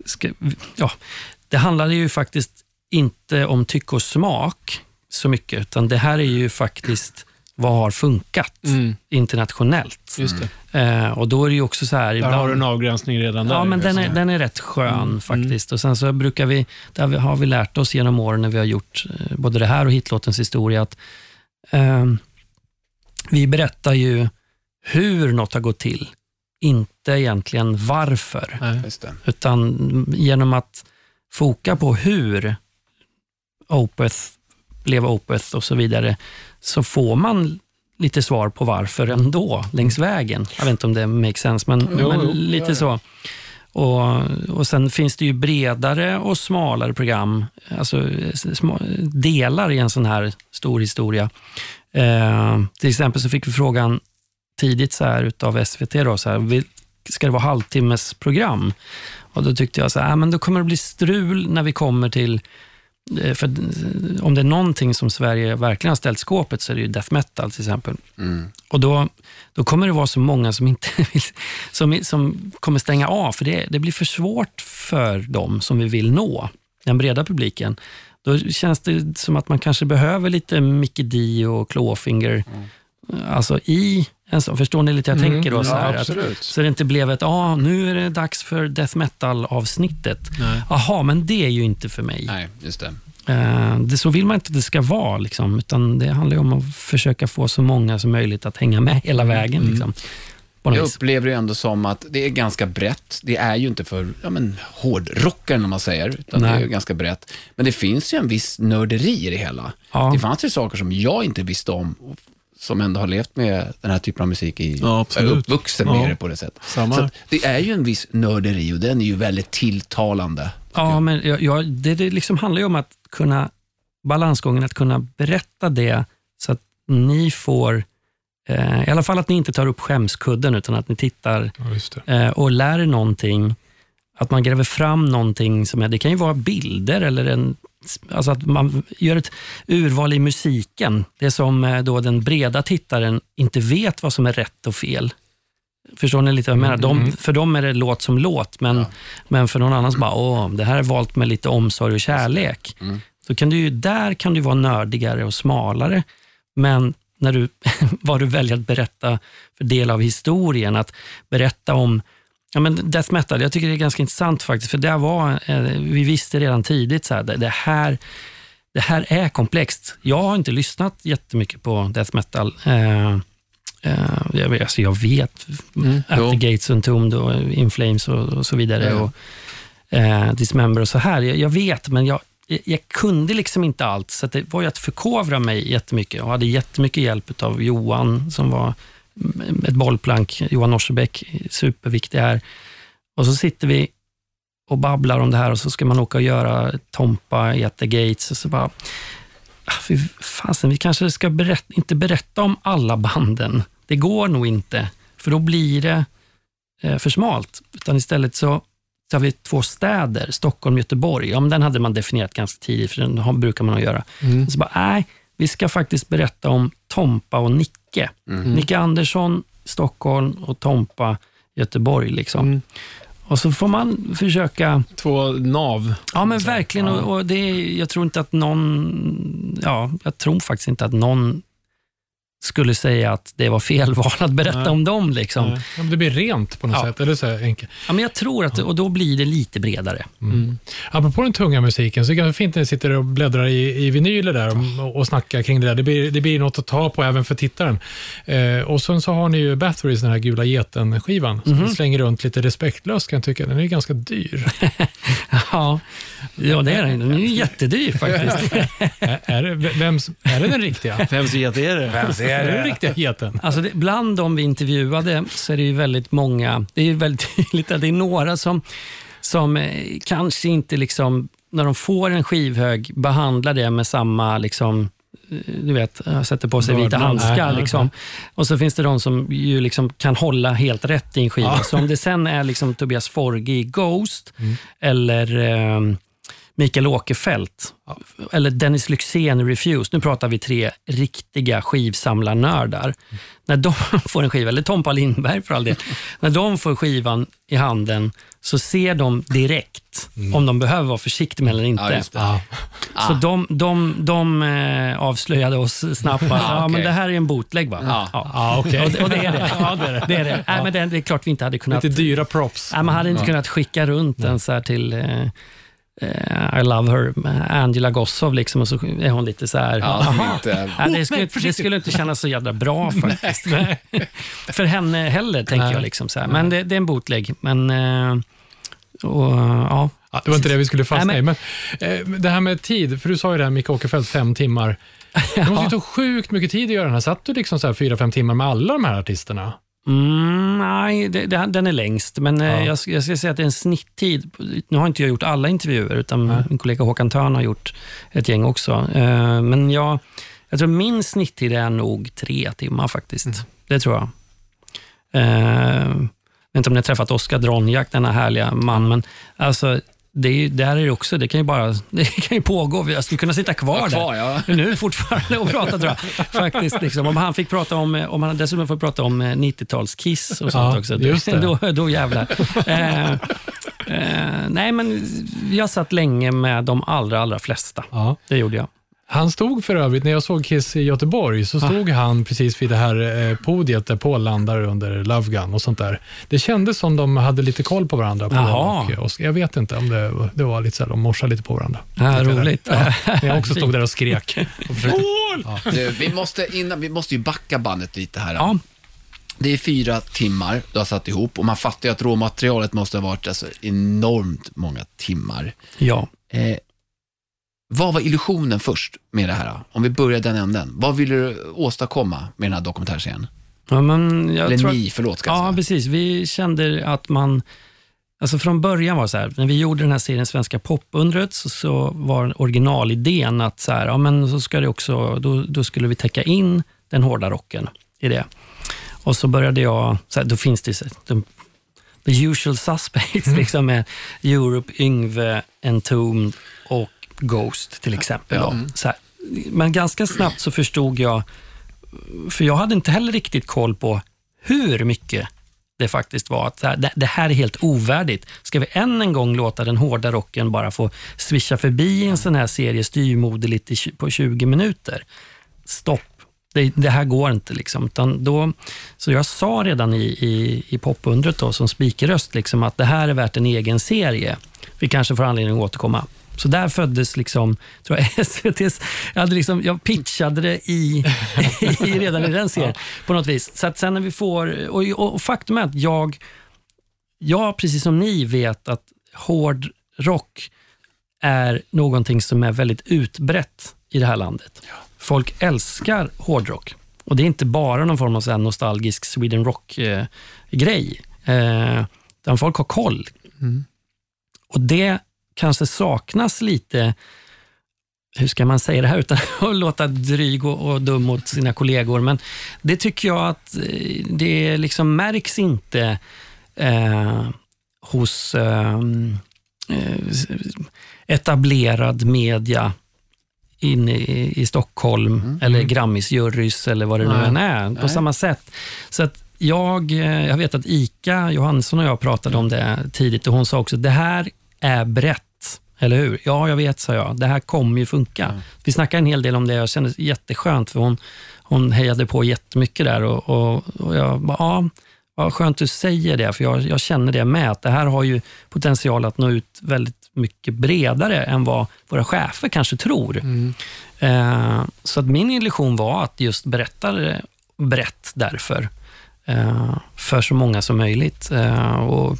ska, ja, det handlar ju faktiskt inte om tycke och smak så mycket, utan det här är ju faktiskt vad har funkat internationellt. Just det. Eh, och då är det ju också så här... Där har du en avgränsning redan där. Ja, men den är, den är rätt skön faktiskt. Och Sen så brukar vi, där har vi lärt oss genom åren när vi har gjort eh, både det här och hitlåtens historia, att ehm, vi berättar ju hur något har gått till, inte egentligen varför. Nej. Just det. Utan genom att foka på hur Opeth blev Opeth och så vidare, så får man lite svar på varför ändå, längs vägen. Jag vet inte om det makes sense, men, Jo, men jo, lite så. Och, och Sen finns det ju bredare och smalare program, alltså små, delar i en sån här stor historia. Eh, till exempel så fick vi frågan tidigt så här utav SVT, då, så här, vill, ska det vara halvtimmes program? Och Då tyckte jag så här, äh, men då kommer det bli strul när vi kommer till eh, för eh, om det är någonting som Sverige verkligen har ställt skåpet så är det ju death metal till exempel. Mm. Och då, då kommer det vara så många som inte vill, som, som kommer stänga av, för det, det blir för svårt för dem som vi vill nå, den breda publiken. Då känns det som att man kanske behöver lite Mickey D och Clawfinger, alltså i en sån, förstår ni lite jag tänker då? Så, Ja, här, att, absolut. så det inte blev ett, ah, nu är det dags för death metal-avsnittet. Jaha, men det är ju inte för mig. Nej, just det. Eh, det, så vill man inte att det ska vara, liksom, utan det handlar ju om att försöka få så många som möjligt att hänga med hela vägen. Liksom, på något Jag upplever det ändå som att det är ganska brett. Det är ju inte för ja, men, hårdrockaren, om man säger, utan det Nej. är ju ganska brett. Men det finns ju en viss nörderi i det hela. Ja. Det fanns ju saker som jag inte visste om, som ändå har levt med den här typen av musik i... Ja. Jag är uppvuxen Ja. med det på det sättet. Samma. Så det är ju en viss nörderi och den är ju väldigt tilltalande. Ja, men jag, jag, det, det liksom handlar ju om att kunna, balansgången att kunna berätta det så att ni får, eh, i alla fall att ni inte tar upp skämskudden, utan att ni tittar ja, just det. eh, och lär er någonting. Att man gräver fram någonting som är, det kan ju vara bilder eller en, alltså att man gör ett urval i musiken. Det som eh, då den breda tittaren inte vet vad som är rätt och fel. Förstår ni lite vad jag menar? De, för dem är det låt som låt, men, men för någon annan så bara, åh, det här är valt med lite omsorg och kärlek. Då kan du där kan du vara nördigare och smalare, men när du, vad du väljer att berätta för del av historien, att berätta om Ja, men death metal, jag tycker det är ganska intressant faktiskt, för det var, eh, vi visste redan tidigt så här, det, här det här är komplext. Jag har inte lyssnat jättemycket på death metal. Eh, eh, jag, vet- alltså jag vet jo. the Gates Entombed och In Flames och, och så vidare. Ja. Och, eh, Dismember och så här. Jag, jag vet, men jag, jag, kunde liksom inte allt. Så det var ju att förkovra mig jättemycket och hade jättemycket hjälp av Johan som var mm, ett bollplank. Johan Norsebäck, superviktig här. Och så sitter vi och babblar om det här och så ska man åka och göra Tompa the Gates. Och så bara, ah, fy fasen, vi kanske ska berätta, inte berätta om alla banden. Det går nog inte, för då blir det eh, för smalt, utan istället så så har vi två städer, Stockholm och Göteborg. Ja, den hade man definierat ganska tidigt, för den brukar man nog göra. Så bara, nej, vi ska faktiskt berätta om Tompa och Nicke. Nicke Andersson, Stockholm och Tompa, Göteborg. Liksom. Och så får man försöka... Två nav. Ja, men verkligen. Och, och det, jag tror inte att någon... Ja, jag tror faktiskt inte att någon skulle säga att det var fel val att berätta Nej. om dem. Liksom. Nej. Ja, det blir rent på något Ja. sätt. Eller så enkelt. Ja, men jag tror att, och då blir det lite bredare. Apropå den tunga musiken, så är det ganska fint när ni sitter och bläddrar i, i vinyler där och, och snackar kring det där. Det blir, det blir något att ta på även för tittaren. Eh, och sen så har ni ju Bathory's, den här gula geten-skivan, som ni slänger runt lite respektlöst kan jag tycka. Den är ju ganska dyr. Ja, ja det är den. Den är ju jättedyr faktiskt. är, är, det, vems, är det den riktiga? Vems get är det? är det den riktiga geten? Alltså det, bland de vi intervjuade så är det ju väldigt många, det är ju väldigt tydligt att det är några som, som eh, kanske inte, liksom, när de får en skivhög, behandlar det med samma liksom, eh, du vet, sätter på sig vita Vördnad. handskar. Liksom. Och så finns det de som ju liksom kan hålla helt rätt i en skiva. Ja. Så om det sen är liksom Tobias Forge i Ghost eller eh, Mikael Åkerfeldt eller Dennis Lyxzén Refused. Nu pratar vi tre riktiga skivsamlarnördar. När de får en skiva, eller Tompa Lindberg för all del, när de får skivan i handen så ser de direkt om de behöver vara försiktiga eller inte. Ja. Ja. Så de, de, de eh, avslöjade oss snabbt att ja, men det här är en bootleg. Va? Ja. Ja, okej. Och, det- och det är det. Ja, det är det. det, är det. Nej, men det, det är klart vi inte hade kunnat... Lite dyra props. Nej, man hade inte kunnat skicka runt den så här till eh, I love her, med Angela Gossow, liksom, och så är hon lite så här... Ja, inte... Ja, det, skulle, det skulle inte kännas så jävla bra faktiskt. För henne heller, tänker jag. Liksom, så här. Men det, det är en bootleg. Men, eh, och, ja. Ja, det var inte det vi skulle fastna Nej, i. Men, eh, det här med tid, för du sa ju det här Micke Åkerfeldt, fem timmar. Det måste ju ta sjukt mycket tid att göra den här. Satt du liksom så här fyra, fem timmar med alla de här artisterna? Mm, nej, det, det, den är längst. Men eh, Ja. jag, jag ska säga att det är en snitttid. Nu har inte jag gjort alla intervjuer, utan min kollega Håkan Törn har gjort ett gäng också. Eh, men jag, jag tror min snitttid är nog tre timmar faktiskt. Det tror jag. Eh, jag vet inte om ni har träffat Oskar Dronjak, denna härliga man, men alltså, det är, ju- där är det också, det kan ju bara det kan ju pågå. Jag skulle kunna sitta kvar, Var kvar, där. ja. Nu fortfarande att prata tror jag. Faktiskt, liksom. Om han fick prata om, om han dessutom får prata om eh, 90-tals-Kiss och sånt Ja, också, just det. Då, då jävlar. eh, eh, nej, men jag satt länge med de allra, allra flesta. Ja. Det gjorde jag. Han stod för övrigt, när jag såg Kiss i Göteborg, så stod han precis vid det här eh, podiet där Paul landar under Love Gun och sånt där. Det kändes som de hade lite koll på varandra. På och, och, jag vet inte om det, var- det var lite så här, de morsade lite på varandra. Ja, roligt. Ja, jag också stod där och skrek. Och försökte, Du, vi, måste innan, vi måste ju backa bandet lite här. Ja, Det är fyra timmar du har satt ihop och man fattar ju att råmaterialet måste ha varit alltså, enormt många timmar. ja. Eh, vad var illusionen först med det här? Om vi börjar den änden. Vad ville du åstadkomma med den här dokumentärserien? ja men jag Eller tror ni, förlåt ska jag Ja, säga. precis. Vi kände att man... Alltså från början var det så här, när vi gjorde den här serien Svenska popundret så, så var originalidén att så här, ja, men så ska det också, då, då skulle vi täcka in den hårda rocken i det. Och så började jag, så här, då finns det de, the usual suspects, liksom med Europe, Yngve, Entombed och Ghost till exempel. Då. Så här. Men ganska snabbt så förstod jag, för jag hade inte heller riktigt koll på hur mycket det faktiskt var. Att det, här är helt ovärdigt. Ska vi än en gång låta den hårda rocken bara få swisha förbi en sån här serie styrmoderligt i, tj- på 20 minuter? Stopp. Det, det här går inte. Liksom. Då, så jag sa redan i, i, i popundret då, som speakerröst liksom, att det här är värt en egen serie. Vi kanske får anledning att återkomma. Så där föddes liksom, tror jag, SVT's, jag, hade liksom, jag pitchade det i, i, redan i den serien på något vis. Så att sen när vi får, och, och, och faktum är att jag, jag, precis som ni, vet att hård rock är någonting som är väldigt utbrett i det här landet. Folk älskar hårdrock. Och det är inte bara någon form av nostalgisk Sweden Rock-grej. Eh, utan folk har koll. Och det kanske saknas lite, hur ska man säga det här utan att låta dryg och, och dum mot sina kollegor, men det tycker jag att eh, det liksom märks inte eh, hos eh, eh, etablerad media inne i, i Stockholm, eller Grammisjurys eller vad det nu Nej. än är, på Nej. samma sätt. Så att jag, eh, jag vet att Ika Johansson och jag pratade om det tidigt och hon sa också, det här är brett. Eller hur? Ja, jag vet, sa jag. Det här kommer ju funka. Vi snackade en hel del om det. Jag kände det jätteskönt, för hon, hon hejade på jättemycket där. Och, och, och jag bara, ja, vad skönt du säger det, för jag, jag känner det med. Att det här har ju potential att nå ut väldigt mycket bredare än vad våra chefer kanske tror. Eh, så att min illusion var att just berätta brett därför. Eh, för så många som möjligt. Eh, och,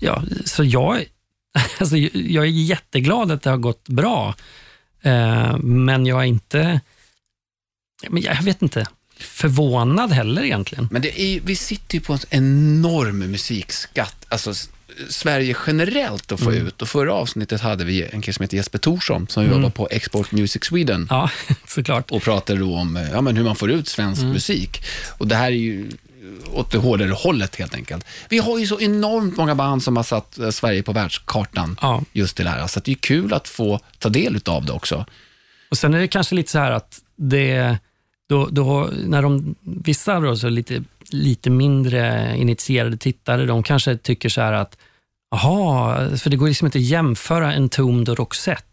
ja, så jag, alltså, jag är jätteglad att det har gått bra. Eh, men jag är inte, men jag vet inte, förvånad heller egentligen. Men det är, vi sitter ju på en enorm musikskatt, alltså Sverige generellt att få ut. Och förra avsnittet hade vi en kille som heter Jesper Thorsson som jobbar på Export Music Sweden Ja, såklart. och pratade då om eh, ja, men hur man får ut svensk musik. Och det här är ju åt det hårdare hållet helt enkelt. Vi har ju så enormt många band som har satt eh, Sverige på världskartan Ja. just till det här. Så det är kul att få ta del av det också. Och Sen är det kanske lite så här att det, då, då, när de, vissa då, så lite, lite mindre initierade tittare, de kanske tycker så här att, jaha, för det går liksom inte att jämföra Entombed och Roxette.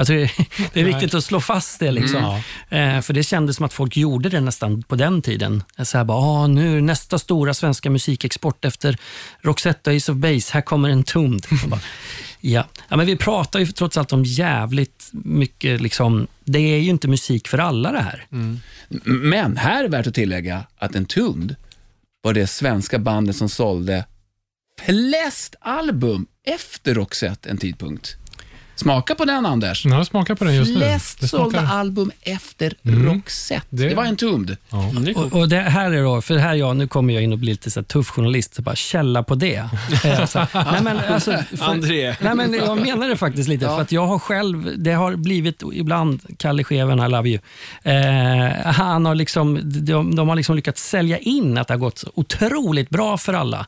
Alltså det, är viktigt att slå fast det. Liksom. Eh, för det kändes som att folk gjorde det nästan på den tiden. Så här bara, ah, nu nästa stora svenska musikexport efter Roxette och Ace of Base, här kommer. Jag bara, ja. ja, men vi pratar ju trots allt om jävligt mycket, liksom, det är ju inte musik för alla det här. M- Men här är värt att tillägga att Entombed var det svenska bandet som sålde flest album efter Roxette en tidpunkt. Smaka på den Anders. Ja, smaka på den just nu. Flest Det sålda smakar- album efter Mm. Roxette. Det... Det- var. Ja. Det är coolt. Och, och det här är då, för här jag, nu kommer jag in och blir lite så här tuff journalist, så bara källa på det. Eh, så, nej, men, alltså, för, André. Nej, men jag menar det faktiskt lite, för att jag har själv, det har blivit ibland, Kalle Scheven, I love you, eh, han har liksom, de, de har liksom lyckats sälja in att det har gått så otroligt bra för alla.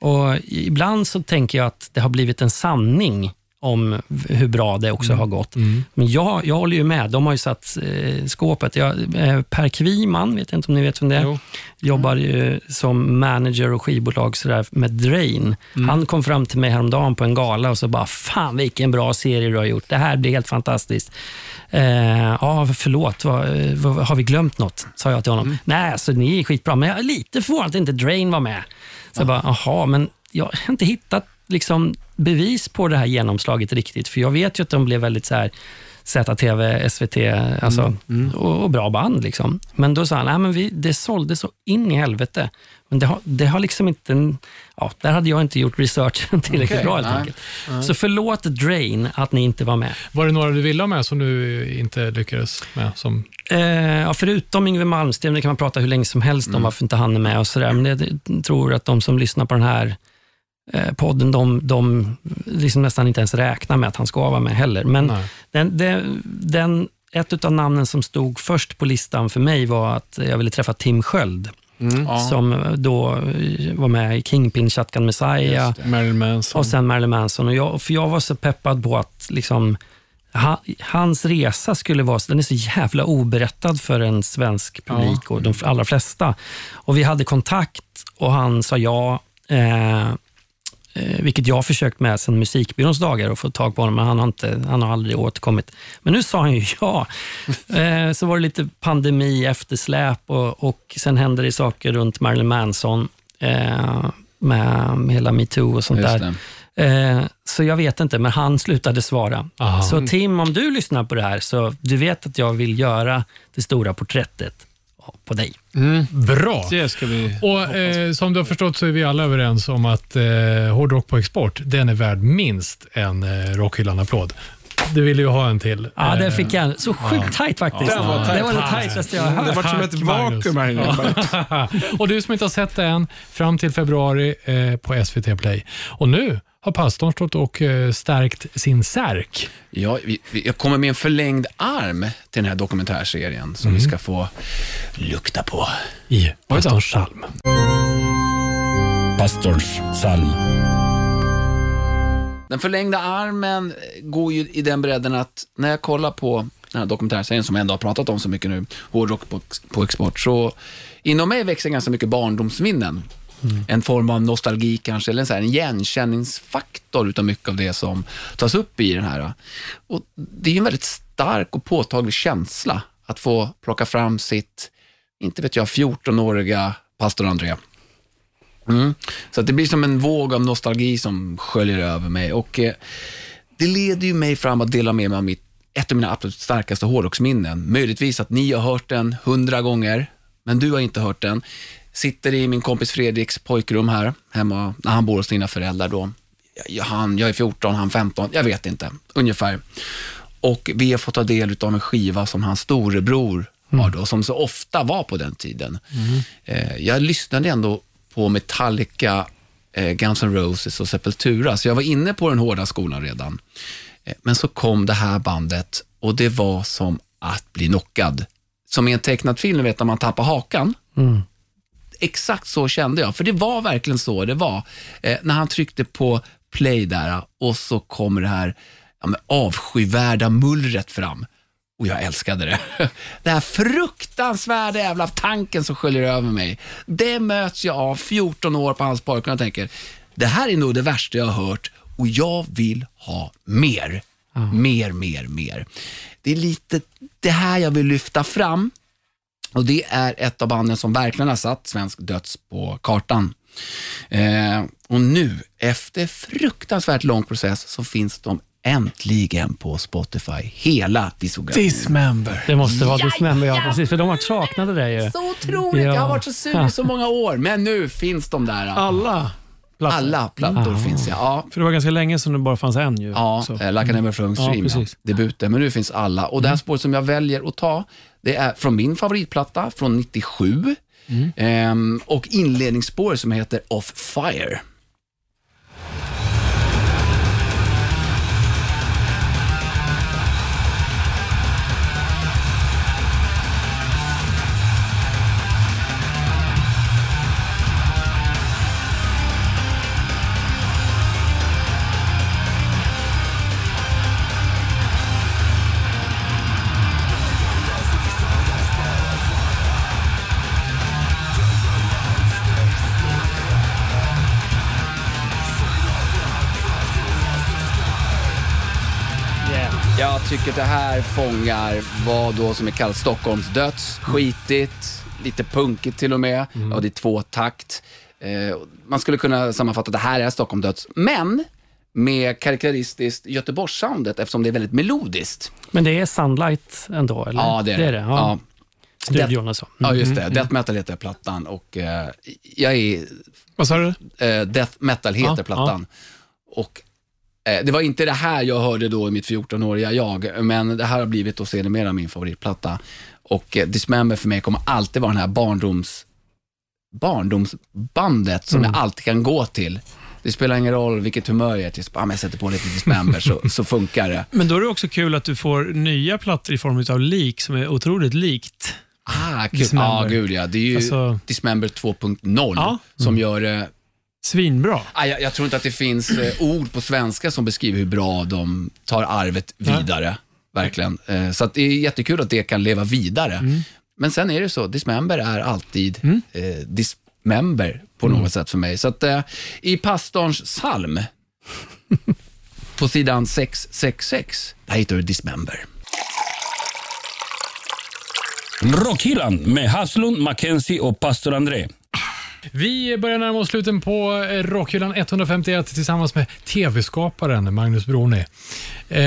Och ibland så tänker jag att det har blivit en sanning om hur bra det också har gått. Men jag, jag håller ju med. De har ju satt eh, skåpet. Jag, eh, per Kviman, vet jag inte om ni vet vem det är, Jo. jobbar ju som manager och skivbolag sådär med Drain. Han kom fram till mig häromdagen på en gala och så bara, fan vilken bra serie du har gjort. Det här blir helt fantastiskt. Eh, ja, förlåt, vad, eh, vad, har vi glömt något? Sa jag till honom. Nej, alltså, ni är skitbra, men jag är lite förvånad att inte Drain var med. Så jag bara, jaha, men jag har inte hittat liksom, bevis på det här genomslaget riktigt, för jag vet ju att de blev väldigt så här ZTV, SVT alltså, Och, och bra band. Liksom. Men då sa han, nej, men vi, det sålde så in i helvete. Men det har, det har liksom inte... Ja, där hade jag inte gjort researchen tillräckligt Okej, bra helt nej. enkelt. Så förlåt Drain att ni inte var med. Var det några du ville ha med som du inte lyckades med? Som... Eh, ja, förutom Yngwie Malmsteen, det kan man prata hur länge som helst om varför inte han är med och sådär. Men det, det, tror att de som lyssnar på den här podden, de, de liksom nästan inte ens räknar med att han ska vara med heller. Men den, den, den, ett av namnen som stod först på listan för mig var att jag ville träffa Tim Sköld, Ja. som då eh, var med i Kingpin, Shotgun Messiah och sen Marilyn Manson. Och jag, för jag var så peppad på att liksom, ha, hans resa skulle vara, den är så jävla oberättad för en svensk publik och de allra flesta. Och vi hade kontakt och han sa ja. Eh, Eh, vilket jag har försökt med sedan musikbyråns dagar och få tag på honom, men han har, inte, han har aldrig återkommit. Men nu sa han ju ja. Eh, så var det lite pandemi, eftersläp och, och sen hände det saker runt Marilyn Manson eh, med, med hela metoo och sånt där. Eh, så jag vet inte, men han slutade svara. Aha. Så Tim, om du lyssnar på det här, så du vet att jag vill göra det stora porträttet på dig. Bra! Det ska vi... Och eh, Som du har förstått så är vi alla överens om att eh, hårdrock på export, den är värd minst en eh, Rockhyllan-applåd. Du ville ju ha en till. Ja, det Eh, fick jag. Så sjukt tajt faktiskt. Den var Det tajt. var det tajtaste jag har Det hört. var som ett vakuum här inne. och du som inte har sett det än, fram till februari eh, på SVT Play. Och nu har pastorn stått och eh, stärkt sin särk. Ja, jag kommer med en förlängd arm till den här dokumentärserien som Mm. vi ska få lukta på. i pastorns psalm. pastorns psalm. Den förlängda armen går ju i den bredden att när jag kollar på den här dokumentärserien som jag ändå har pratat om så mycket nu, Hårdrock på, på export, så inom mig växer ganska mycket barndomsminnen. Mm. En form av nostalgi kanske, eller en, så här, en igenkänningsfaktor utav mycket av det som tas upp i den här. Och det är ju en väldigt stark och påtaglig känsla att få plocka fram sitt, inte vet jag, 14-åriga pastor André. Mm. Så att det blir som en våg av nostalgi som sköljer över mig och eh, det leder ju mig fram att dela med mig av mitt, ett av mina absolut starkaste hårdrocksminnen. Möjligtvis att ni har hört den hundra gånger, men du har inte hört den. Sitter i min kompis Fredriks pojkrum här, hemma, när han bor hos sina föräldrar då. Jag, han, jag är 14, han 15, jag vet inte, ungefär. Och vi har fått ta del av en skiva som hans storebror har då, som så ofta var på den tiden. Eh, jag lyssnade ändå på Metallica, eh, Guns N' Roses och Sepultura, så jag var inne på den hårda skolan redan. Eh, men så kom det här bandet och det var som att bli knockad. Som i en tecknad film, vet när man tappar hakan. Exakt så kände jag, för det var verkligen så det var. Eh, när han tryckte på play där och så kommer det här ja, avskyvärda mullret fram. Och jag älskade det. Det här fruktansvärda jävla tanken som sköljer över mig. Det möts jag av 14 år på hans pojkar och tänker, det här är nog det värsta jag har hört och jag vill ha mer. Mer, mer, mer. Det är lite det här jag vill lyfta fram. Och Det är ett av banden som verkligen har satt svensk döds på kartan. Eh, och nu, efter fruktansvärt lång process, så finns de äntligen på Spotify. Hela diskografin. Dismember. Det måste vara Dismember, ja precis. För de har saknade det ju. Så otroligt! Jag har varit så sur i så många år, men nu finns de där. Alla plattor. Alla plattor finns jag. Ja, För det var ganska länge sedan det bara fanns en ju. Ja, Så. eh, Like a Never Flowing Ja, Stream, ja, precis. debuten. Men nu finns alla. Och det här spåret som jag väljer att ta, det är från min favoritplatta från 97 ehm, och inledningsspåret som heter Off Fire. Det här fångar vad då som är kallat Stockholms döds. Skitigt, lite punkigt till och med. Ja, det är två takt. Eh, man skulle kunna sammanfatta att det här är Stockholm döds, men med karaktäristiskt Göteborgssoundet eftersom det är väldigt melodiskt. Men det är Sunlight ändå, eller? Ja, det är det. det, är det. Ja. Studion och så. Ja, Mm. just det. Death metal heter plattan och eh, jag är Vad sa du? eh, Death Metal heter Ja, plattan. Och Det var inte det här jag hörde då i mitt 14-åriga jag, men det här har blivit då sedermera min favoritplatta. Och eh, Dismember för mig kommer alltid vara den här barndoms, barndomsbandet som Mm. jag alltid kan gå till. Det spelar ingen roll vilket humör jag är till, bara, ah, jag sätter på lite Dismember så, så funkar det. Men då är det också kul att du får nya plattor i form av lik som är otroligt likt. Ah, kul. Dismember. Ja, gud ja. Det är ju Alltså- Dismember 2.0 Ja. som gör det Svinbra. Ah, jag, jag tror inte att det finns eh, ord på svenska som beskriver hur bra de tar arvet vidare. Verkligen. Eh, så att det är jättekul att det kan leva vidare. Men sen är det så, Dismember är alltid eh, Dismember på något sätt för mig. Så att eh, i pastorns psalm, på sidan 666, där hittar du Dismember. Rockhyllan med Haslund, Mackenzie och pastor André. Vi börjar närma oss sluten på eh, Rockhyllan 151 tillsammans med tv-skaparen Magnus Broni. Eh,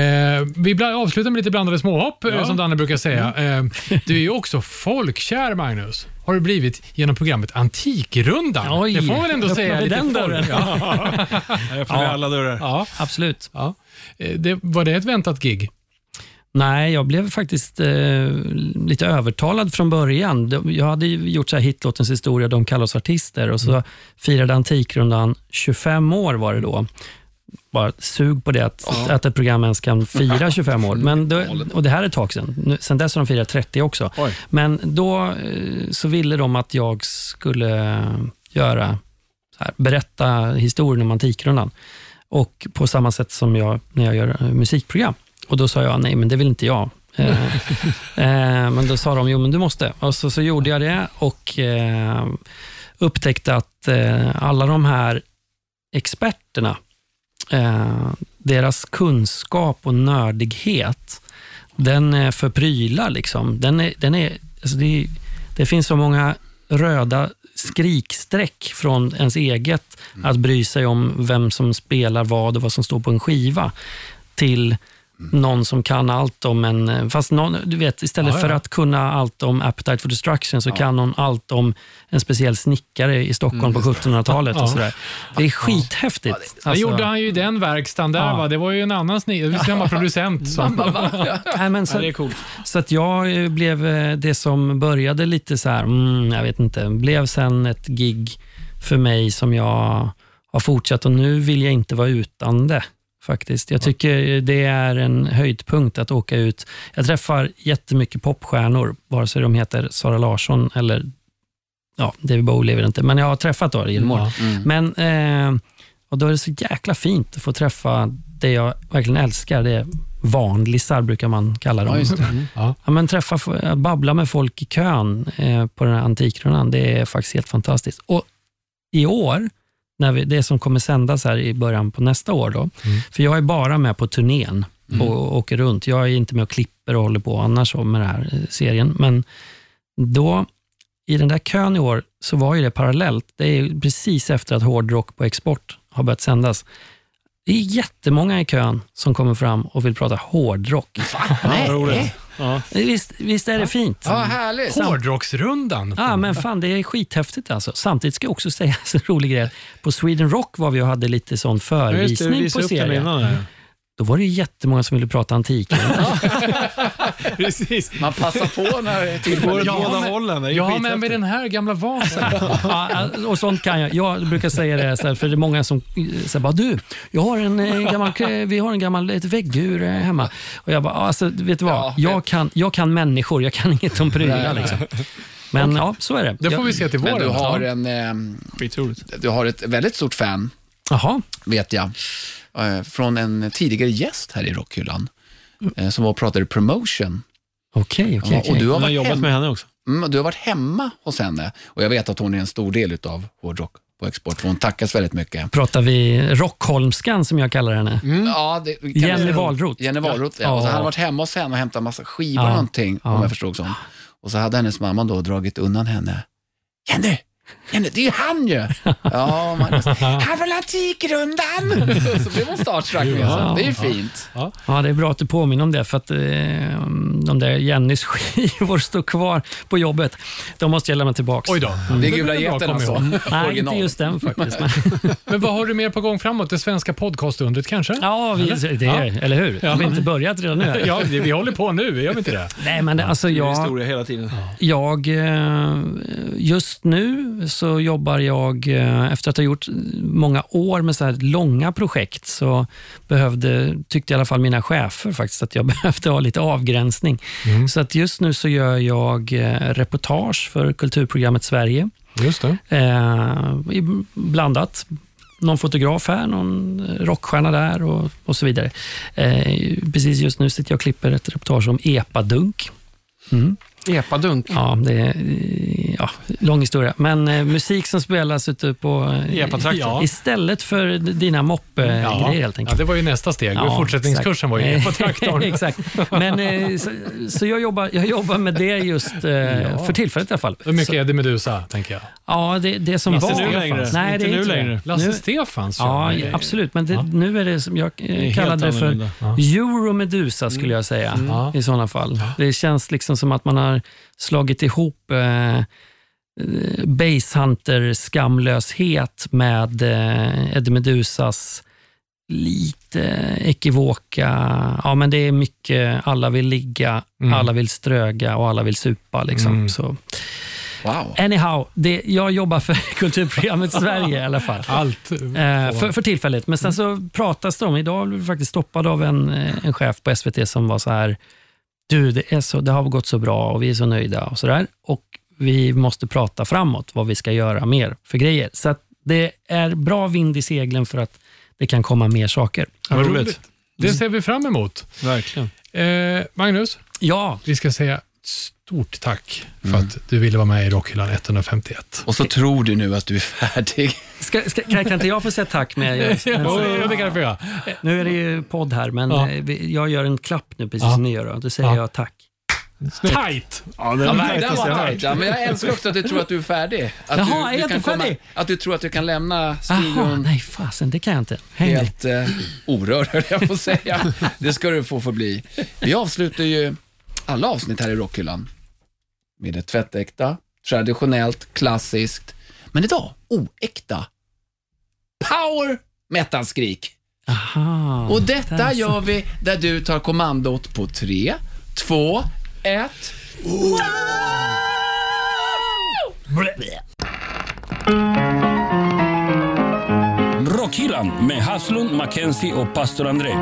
vi avslutar med lite blandade småhopp, eh, som Danne brukar säga. Eh, du är ju också folkkär, Magnus. Har du blivit genom programmet Antikrundan. Oj, det får man väl ändå säga. öppnade Lite den folk- dörren. Ja. Jag öppnar alla dörrar. Ja, Absolut. ja. Eh, Det, var det ett väntat gig? Nej, jag blev faktiskt eh, lite övertalad från början. Jag hade ju gjort så här hitlåtens historia, De kallar oss artister och så firade Antikrundan 25 år var det då. Bara sug på det, att, att ett program ens kan fira 25 år. Men då, och det här är ett tag sedan. Sen dess har de firat 30 också. Oj. Men då eh, så ville de att jag skulle göra här, berätta historien om Antikrundan. Och på samma sätt som jag när jag gör eh, musikprogram. Och Då sa jag, nej men det vill inte jag. Eh, eh, men då sa de, jo men du måste. Och så, så gjorde jag det och eh, upptäckte att alla de här experterna, deras kunskap och nördighet, den är för prylar. Liksom. Den är, den är, alltså det, det finns så många röda skriksträck från ens eget att bry sig om vem som spelar vad och vad som står på en skiva till någon som kan allt om en... Fast någon, du vet, istället Ja, ja. för att kunna allt om Appetite for Destruction så kan någon allt om en speciell snickare i Stockholm på 1700-talet. Ja. och sådär. Det är skithäftigt. Det Alltså- gjorde han ju i den verkstaden där. Ja. Va? Det var ju en annan snickare, samma producent. Som, Nej, men så, Ja, det är coolt. så att jag eh, blev eh, det som började lite så här, mm, jag vet inte, blev sen ett gig för mig som jag har fortsatt och nu vill jag inte vara utan det. Faktiskt. Jag tycker det är en höjdpunkt att åka ut. Jag träffar jättemycket popstjärnor, vare sig de heter Sara Larsson eller ja, David Bowie lever inte, men jag har träffat då genom åren. Mm. Men, eh, och då är det så jäkla fint att få träffa det jag verkligen älskar. Det är vanlisar, brukar man kalla dem. Ja, det. Ja, men träffa, babbla med folk i kön eh, på den här Antikrundan, det är faktiskt helt fantastiskt. Och i år, när vi, det som kommer sändas här i början på nästa år, då, för jag är bara med på turnén och åker runt. Jag är inte med och klipper och håller på annars med den här eh, serien. Men då, i den där kön i år, så var ju det parallellt. Det är precis efter att hårdrock på export har börjat sändas. Det är jättemånga i kön som kommer fram och vill prata hårdrock. Ja, roligt. Ja. Visst, visst är det fint? Ja, härligt. Hårdrocksrundan. Ja, men fan, det är skithäftigt alltså. Samtidigt ska jag också säga en rolig grej. På Sweden Rock var vi och hade lite sån Ja, just det, på serien. innan. Då var det jättemånga som ville prata antik. Precis. Man passar på när Det går tillfället åt Ja, båda men- hållen. Det är Jag har med skithäftigt. mig den här gamla vasen. ja, och sånt kan jag. Jag brukar säga det, så här, för det är många som säger bara du, jag har en eh, gammal, vi har en gammal ett väggur eh, hemma. Och jag bara, alltså, vet du vad? Ja, jag, kan, jag kan människor, jag kan inget om prylar. Liksom. Men ja, så är det. Det får vi se till Men våren. du har, en, ehm, Skitroligt. du har ett väldigt stort fan, Jaha, vet jag, eh, från en tidigare gäst här i Rockhyllan, eh, som var och pratade promotion. okej, okej. Ja, och okej. du har, har varit jobbat hem, med henne också. mm, du har varit hemma hos henne och jag vet att hon är en stor del av hårdrock på export, hon tackas väldigt mycket. Pratar vi Rockholmskan som jag kallar henne? Ja, det, Jenny Wahlroth. Jenny Wahlroth, ja. Ja. Och så hade han varit hemma hos henne och hämtat massa skivor Ja. och någonting, Ja. om jag förstod som. Och så hade hennes mamma då dragit undan henne. Jenny! Jenny, det är ju han ju! Ja, Magnus. Han vill ha Antikrundan! Så blev hon starstruck med sig. Det är ju fint. Ja, det är bra att du påminner om det, för att eh, de där Jennys skivor står kvar på jobbet. De måste jag lämna tillbaka. Oj då. Det är Gula kom alltså. Nej, inte just den faktiskt. Men, Men vad har du mer på gång framåt? Det svenska podcastundret kanske? ja, vi, det, Ja. eller hur? Ja. Har vi inte börjat redan nu? Ja, vi håller på nu, gör vi inte det? Nej, men alltså Det är jag, historia hela tiden. jag... eh, Just nu så jobbar jag, eh, efter att ha gjort många år med så här långa projekt, så behövde, tyckte i alla fall mina chefer faktiskt att jag behövde ha lite avgränsning. Så att just nu så gör jag eh, reportage för kulturprogrammet Sverige. Just det. Eh, i- blandat. Någon fotograf här, någon rockstjärna där och, och så vidare. Eh, precis just nu sitter jag och klipper ett reportage om epadunk. Mm. Epadunk. Ja, det är eh, lång historia. Men eh, musik som spelas ute på... eh, Epatraktor. Ja. Istället för dina moppe-grejer Ja. helt ja, enkelt. det var ju nästa steg. Ja, Fortsättningskursen var ju exakt. på traktorn. exakt. Men, eh, så så jag, jobbar, jag jobbar med det just eh, för tillfället i alla fall. Hur mycket Så, Eddie Meduza, tänker jag. ja, det, det som Inte var... nu längre. Nej, Inte det är nu inte längre. Det. Lasse Nu, Stefans Ja, med. absolut. Men det, Ja. nu är det som jag Det är eh, kallade det för. Ja. Euromedusa, skulle jag säga, Ja. i sådana fall. Det känns liksom som att man har slagit ihop eh, Basehunter-skamlöshet med eh, Eddie Medusas lite ekivoka, ja men det är mycket, alla vill ligga, Mm. alla vill ströga och alla vill supa. Liksom. Mm. Så, Wow. anyhow, det, jag jobbar för kulturprogrammet Sverige i alla fall. Allt. Eh, för, för tillfället. Men sen så pratas det om, idag blev vi faktiskt stoppad av en, eh, en chef på SVT som var så här, du det, är så, det har gått så bra och vi är så nöjda och sådär. Och vi måste prata framåt, vad vi ska göra mer för grejer. Så att Det är bra vind i seglen för att det kan komma mer saker. Vad roligt. Det ser vi fram emot. Verkligen. Eh, Magnus, Ja, vi ska säga stort tack för att du ville vara med i Rockhyllan 151. Och så tror du nu att du är färdig. ska, ska, kan, kan inte jag få säga tack? Med, Ja, det kan du få göra. nu är det ju podd här, men Ja. eh, vi- jag gör en klapp nu precis Ja. som ni gör. Då säger Ja. jag tack. Tight! Ja, det Ja, men, den var nej. ja, men jag älskar också att du tror att du är färdig. Att Jaha, du, är jag kan inte färdig? att du tror att du kan lämna Jaha, studion nej fasen, det kan jag inte. Häng med. helt eh, orörd, höll jag på att säga. Det ska du få förbli. Vi avslutar ju alla avsnitt här i Rockhyllan med ett tvättäkta, traditionellt, klassiskt, men idag oäkta power metal-skrik. Aha, Och detta där gör vi där du tar kommandot på tre, två, ett. Rockhyllan med Haslund, Mackenzie och pastor André.